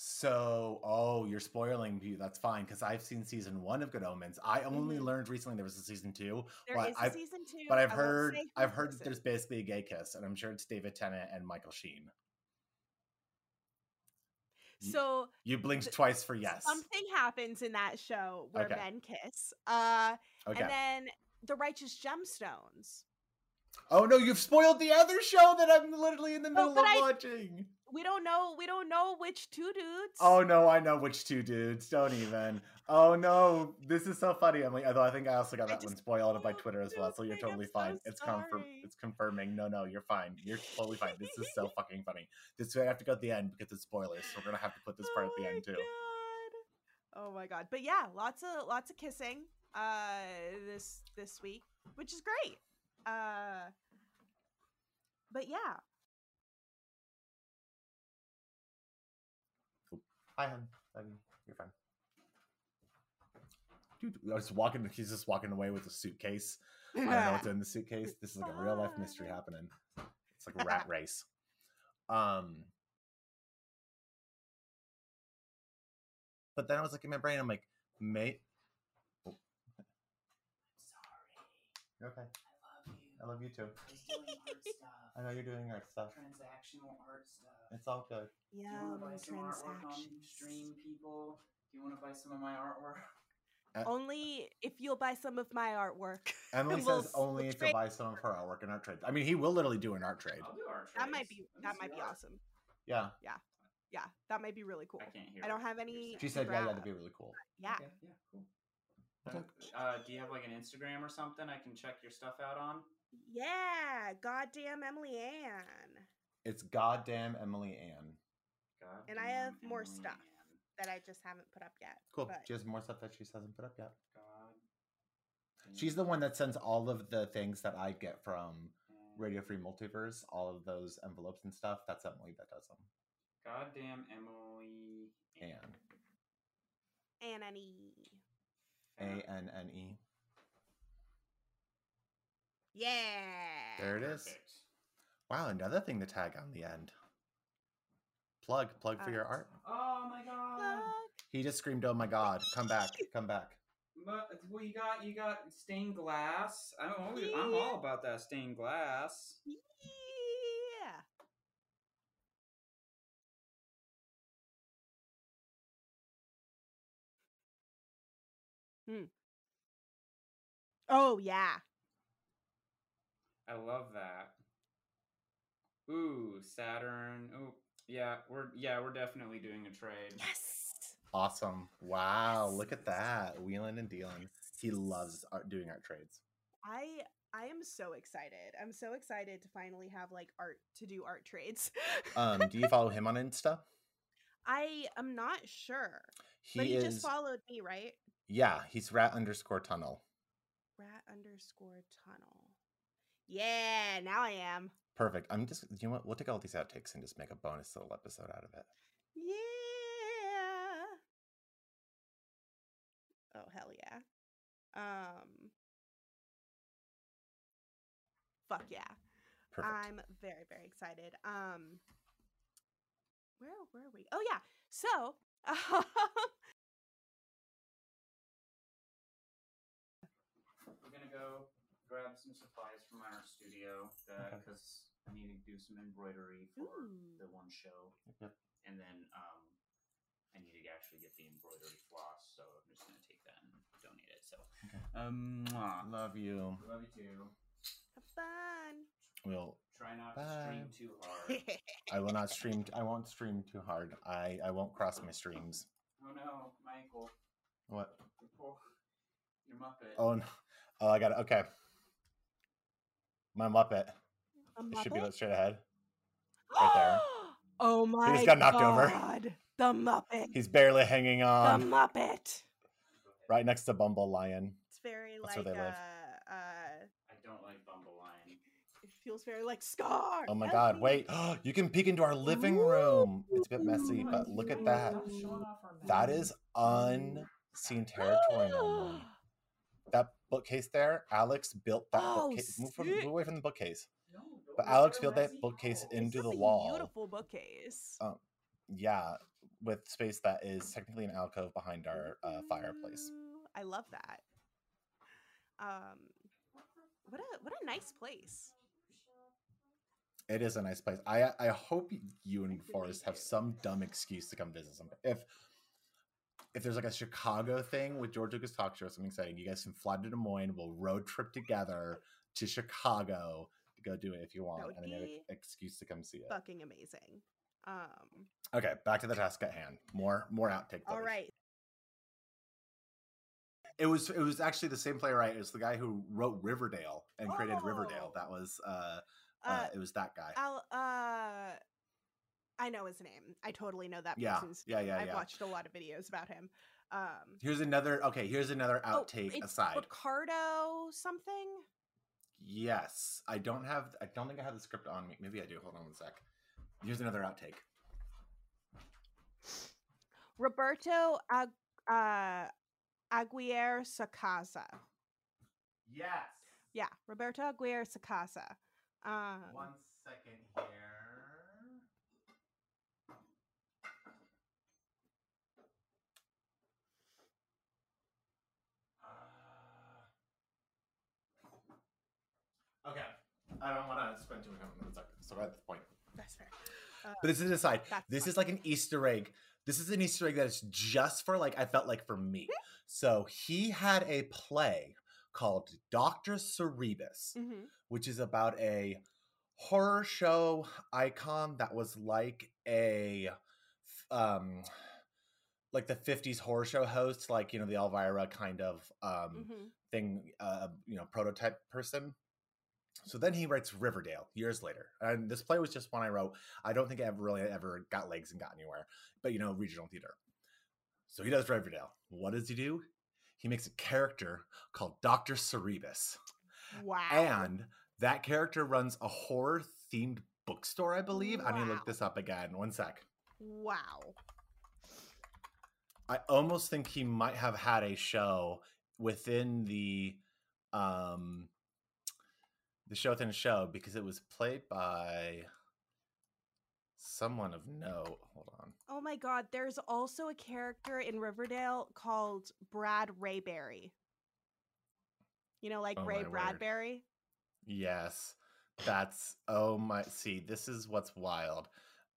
So, oh, you're spoiling me. That's fine because I've seen season one of Good Omens. I only Mhm. learned recently there was a season two, There But is a I've- season two, but I've heard I've heard that there's basically a gay kiss, and I'm sure it's David Tennant and Michael Sheen. So You blinked th- twice for yes. something happens in that show where Okay. men kiss. Uh, Okay. and then the Righteous Gemstones. oh no, you've spoiled the other show that I'm literally in the middle but of I- watching. We don't know. We don't know which two dudes. Oh no, I know which two dudes. Don't even. Oh no, this is so funny, Emily. Although I think I also got that one spoiled by oh, Twitter as well, so you're totally so fine. It's confirm. It's confirming. No, no, you're fine. You're totally fine. This is so fucking funny. This way I have to go at the end because it's spoilers, so we're gonna have to put this part oh at the end too. God. Oh my god! But yeah, lots of lots of kissing uh this this week, which is great. Uh, but yeah, Hi, hon. Um, you're fine. Dude, I was walking. He's just walking away with a suitcase. I don't know what's in the suitcase. This is like a real life mystery happening. It's like a rat race. Um, but then I was like in my brain, I'm like, mate. Oh. Sorry, You're okay. I love you. I love you too. I was doing art stuff. I know you're doing art stuff. Transactional art stuff. It's all good. Do you yum want to buy some artwork on stream, people? Do you want to buy some of my artwork? Only if you'll buy some of my artwork. Emily We'll says only we'll if you trade- buy some of her artwork and art trade. I mean, he will literally do an art trade. I'll do art That might be that might be art. awesome. Yeah. Yeah, Yeah. that might be really cool. I can't hear. I don't have any- She said, yeah, yeah, that'd be really cool. Yeah. Okay, yeah, cool. Uh, do you have like an Instagram or something I can check your stuff out on? Yeah, goddamn Emily Ann. It's goddamn Emily Ann. God And I damn have more Emily stuff. Ann. That I just haven't put up yet. Cool. but- She has more stuff that she hasn't put up yet. God. She's the one that sends all of the things that I get from Radio Free Multiverse, all of those envelopes and stuff. That's Emily that does them. Goddamn Emily Ann. Ann and E. A N N E. Yeah. There it is. Perfect. Wow, another thing to tag on the end. Plug, plug for your art. Oh my god. Look. He just screamed, "Oh my god! Come back! Come back!" But well, you got you got stained glass. I'm always, I'm all about that stained glass. Yeah. Hmm. Oh yeah. I love that. Ooh, Saturn. Ooh, yeah, we're yeah we're definitely doing a trade. Yes. Awesome! Wow, look at that, wheeling and dealing. He loves art, doing art trades. I I am so excited. I'm so excited to finally have like art to do art trades. Um, do you follow him on Insta? I am not sure. He but he is. just followed me, right? yeah, he's rat underscore tunnel. Rat underscore tunnel. Yeah, now I am. Perfect. I'm just. You know what? We'll take all these outtakes and just make a bonus little episode out of it. Yeah. Oh hell yeah. Um. Fuck yeah. Perfect. I'm very very excited. Um. Where were we? Oh yeah. So. Um, We're gonna go grab some supplies from our studio Okay. because I need to do some embroidery for Ooh. the one show, Yep. and then um, I need to actually get the embroidery floss. So I'm just gonna take that and donate it. So, Okay. um. Love you. love you too. have fun. We'll. Try not Bye. to stream too hard. I will not stream. I won't stream too hard. I I won't cross my streams. oh no, my ankle. What? Your poor- Your Muppet. Oh no. Oh, I got it. Okay. My Muppet. A It should be Muppet? straight ahead. Right there. oh my He just got knocked over. God. The Muppet. He's barely hanging on. the. Muppet. Right next to Bumble Lion. It's very That's where like they live. uh uh I don't like Bumble Lion. it feels very like Scar. Oh my help god, me." wait. you can peek into our living room. It's a bit messy, but look at that. Stop showing off our That map. is unseen territory normally. That bookcase there, Alex built that Oh, bookcase. Move, from, move away from the bookcase. No, don't But make Alex built that bookcase house. into the a wall. Beautiful bookcase. Oh, Yeah, with space that is technically an alcove behind our uh, fireplace. I love that. Um, what a what a nice place. It is a nice place. I I hope you and really Forrest have some dumb excuse to come visit some. If if there's like a Chicago thing with George Lucas Talk Show something exciting, you guys can fly to Des Moines. We'll road trip together to Chicago to go do it if you want, would and then an excuse to come see it. Fucking amazing. Um, Okay, back to the task at hand. More more outtake. all right. It was it was actually the same playwright as the guy who wrote Riverdale and created Riverdale. Oh. That was uh, uh, Uh, it was that guy. I'll uh, I know his name. I totally know that Yeah, person's yeah, name. yeah, I've yeah. watched a lot of videos about him. Um, Here's another. Okay, here's another oh, outtake it's aside. Ricardo something. Yes, I don't have. I don't think I have the script on me. Maybe I do. Hold on one sec. Here's another outtake. Roberto Ag- uh, Aguirre Sacasa. Yes. Yeah, Roberto Aguirre Sacasa. Um, One second here. Uh, okay. I don't want to spend too much time on that. So at the point. that's fair. Uh, But this is aside. This fine. is like an Easter egg. This is an Easter egg that is just for like I felt like for me. So he had a play called Doctor Cerberus, mhm. which is about a horror show icon that was like a um like the 50s horror show host, like you know the Elvira kind of um Mhm. thing, uh, you know, prototype person. So then he writes Riverdale years later, and this play was just one I wrote. I don't think I ever really ever got legs and got anywhere, but you know, regional theater. So he does Riverdale. What does he do? He makes a character called Doctor Cerberus, Wow. and that character runs a horror themed bookstore, I believe. I need to look this up again. One sec. wow. I almost think he might have had a show within the um the show a show because it was played by someone of note. Hold on. Oh my god, there's also a character in Riverdale called Brad Rayberry. You know, like Oh Ray my word. Bradbury? Yes. That's oh my see, this is what's wild.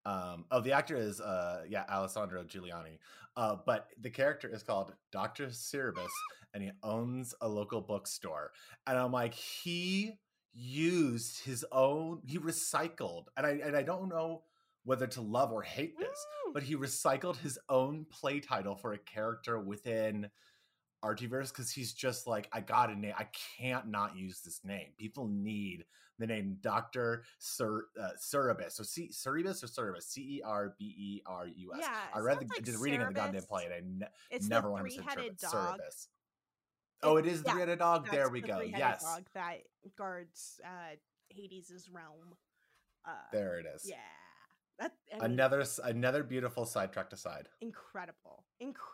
Um oh the actor is uh yeah, Alessandro Juliani. Uh but the character is called Dr. Cerberus and he owns a local bookstore. And I'm like, he used his own he recycled and I and I don't know whether to love or hate this, but he recycled his own play title for a character within Archieverse because he's just like, I got a name. I can't not use this name. People need the name Doctor Cer- uh, Cerebus. So C- Cerebus or Cerebus? C E R B E R U S. Yeah, I read the like did the reading of the goddamn play and I ne- never the understood three-headed Cerebus. dog. Cerebus. Oh, it is the yeah, three-headed dog. There we the go. Yes, dog that guards uh Hades' realm. Uh there it is. Yeah. That I mean, Another another beautiful sidetracked aside. incredible. Incredible.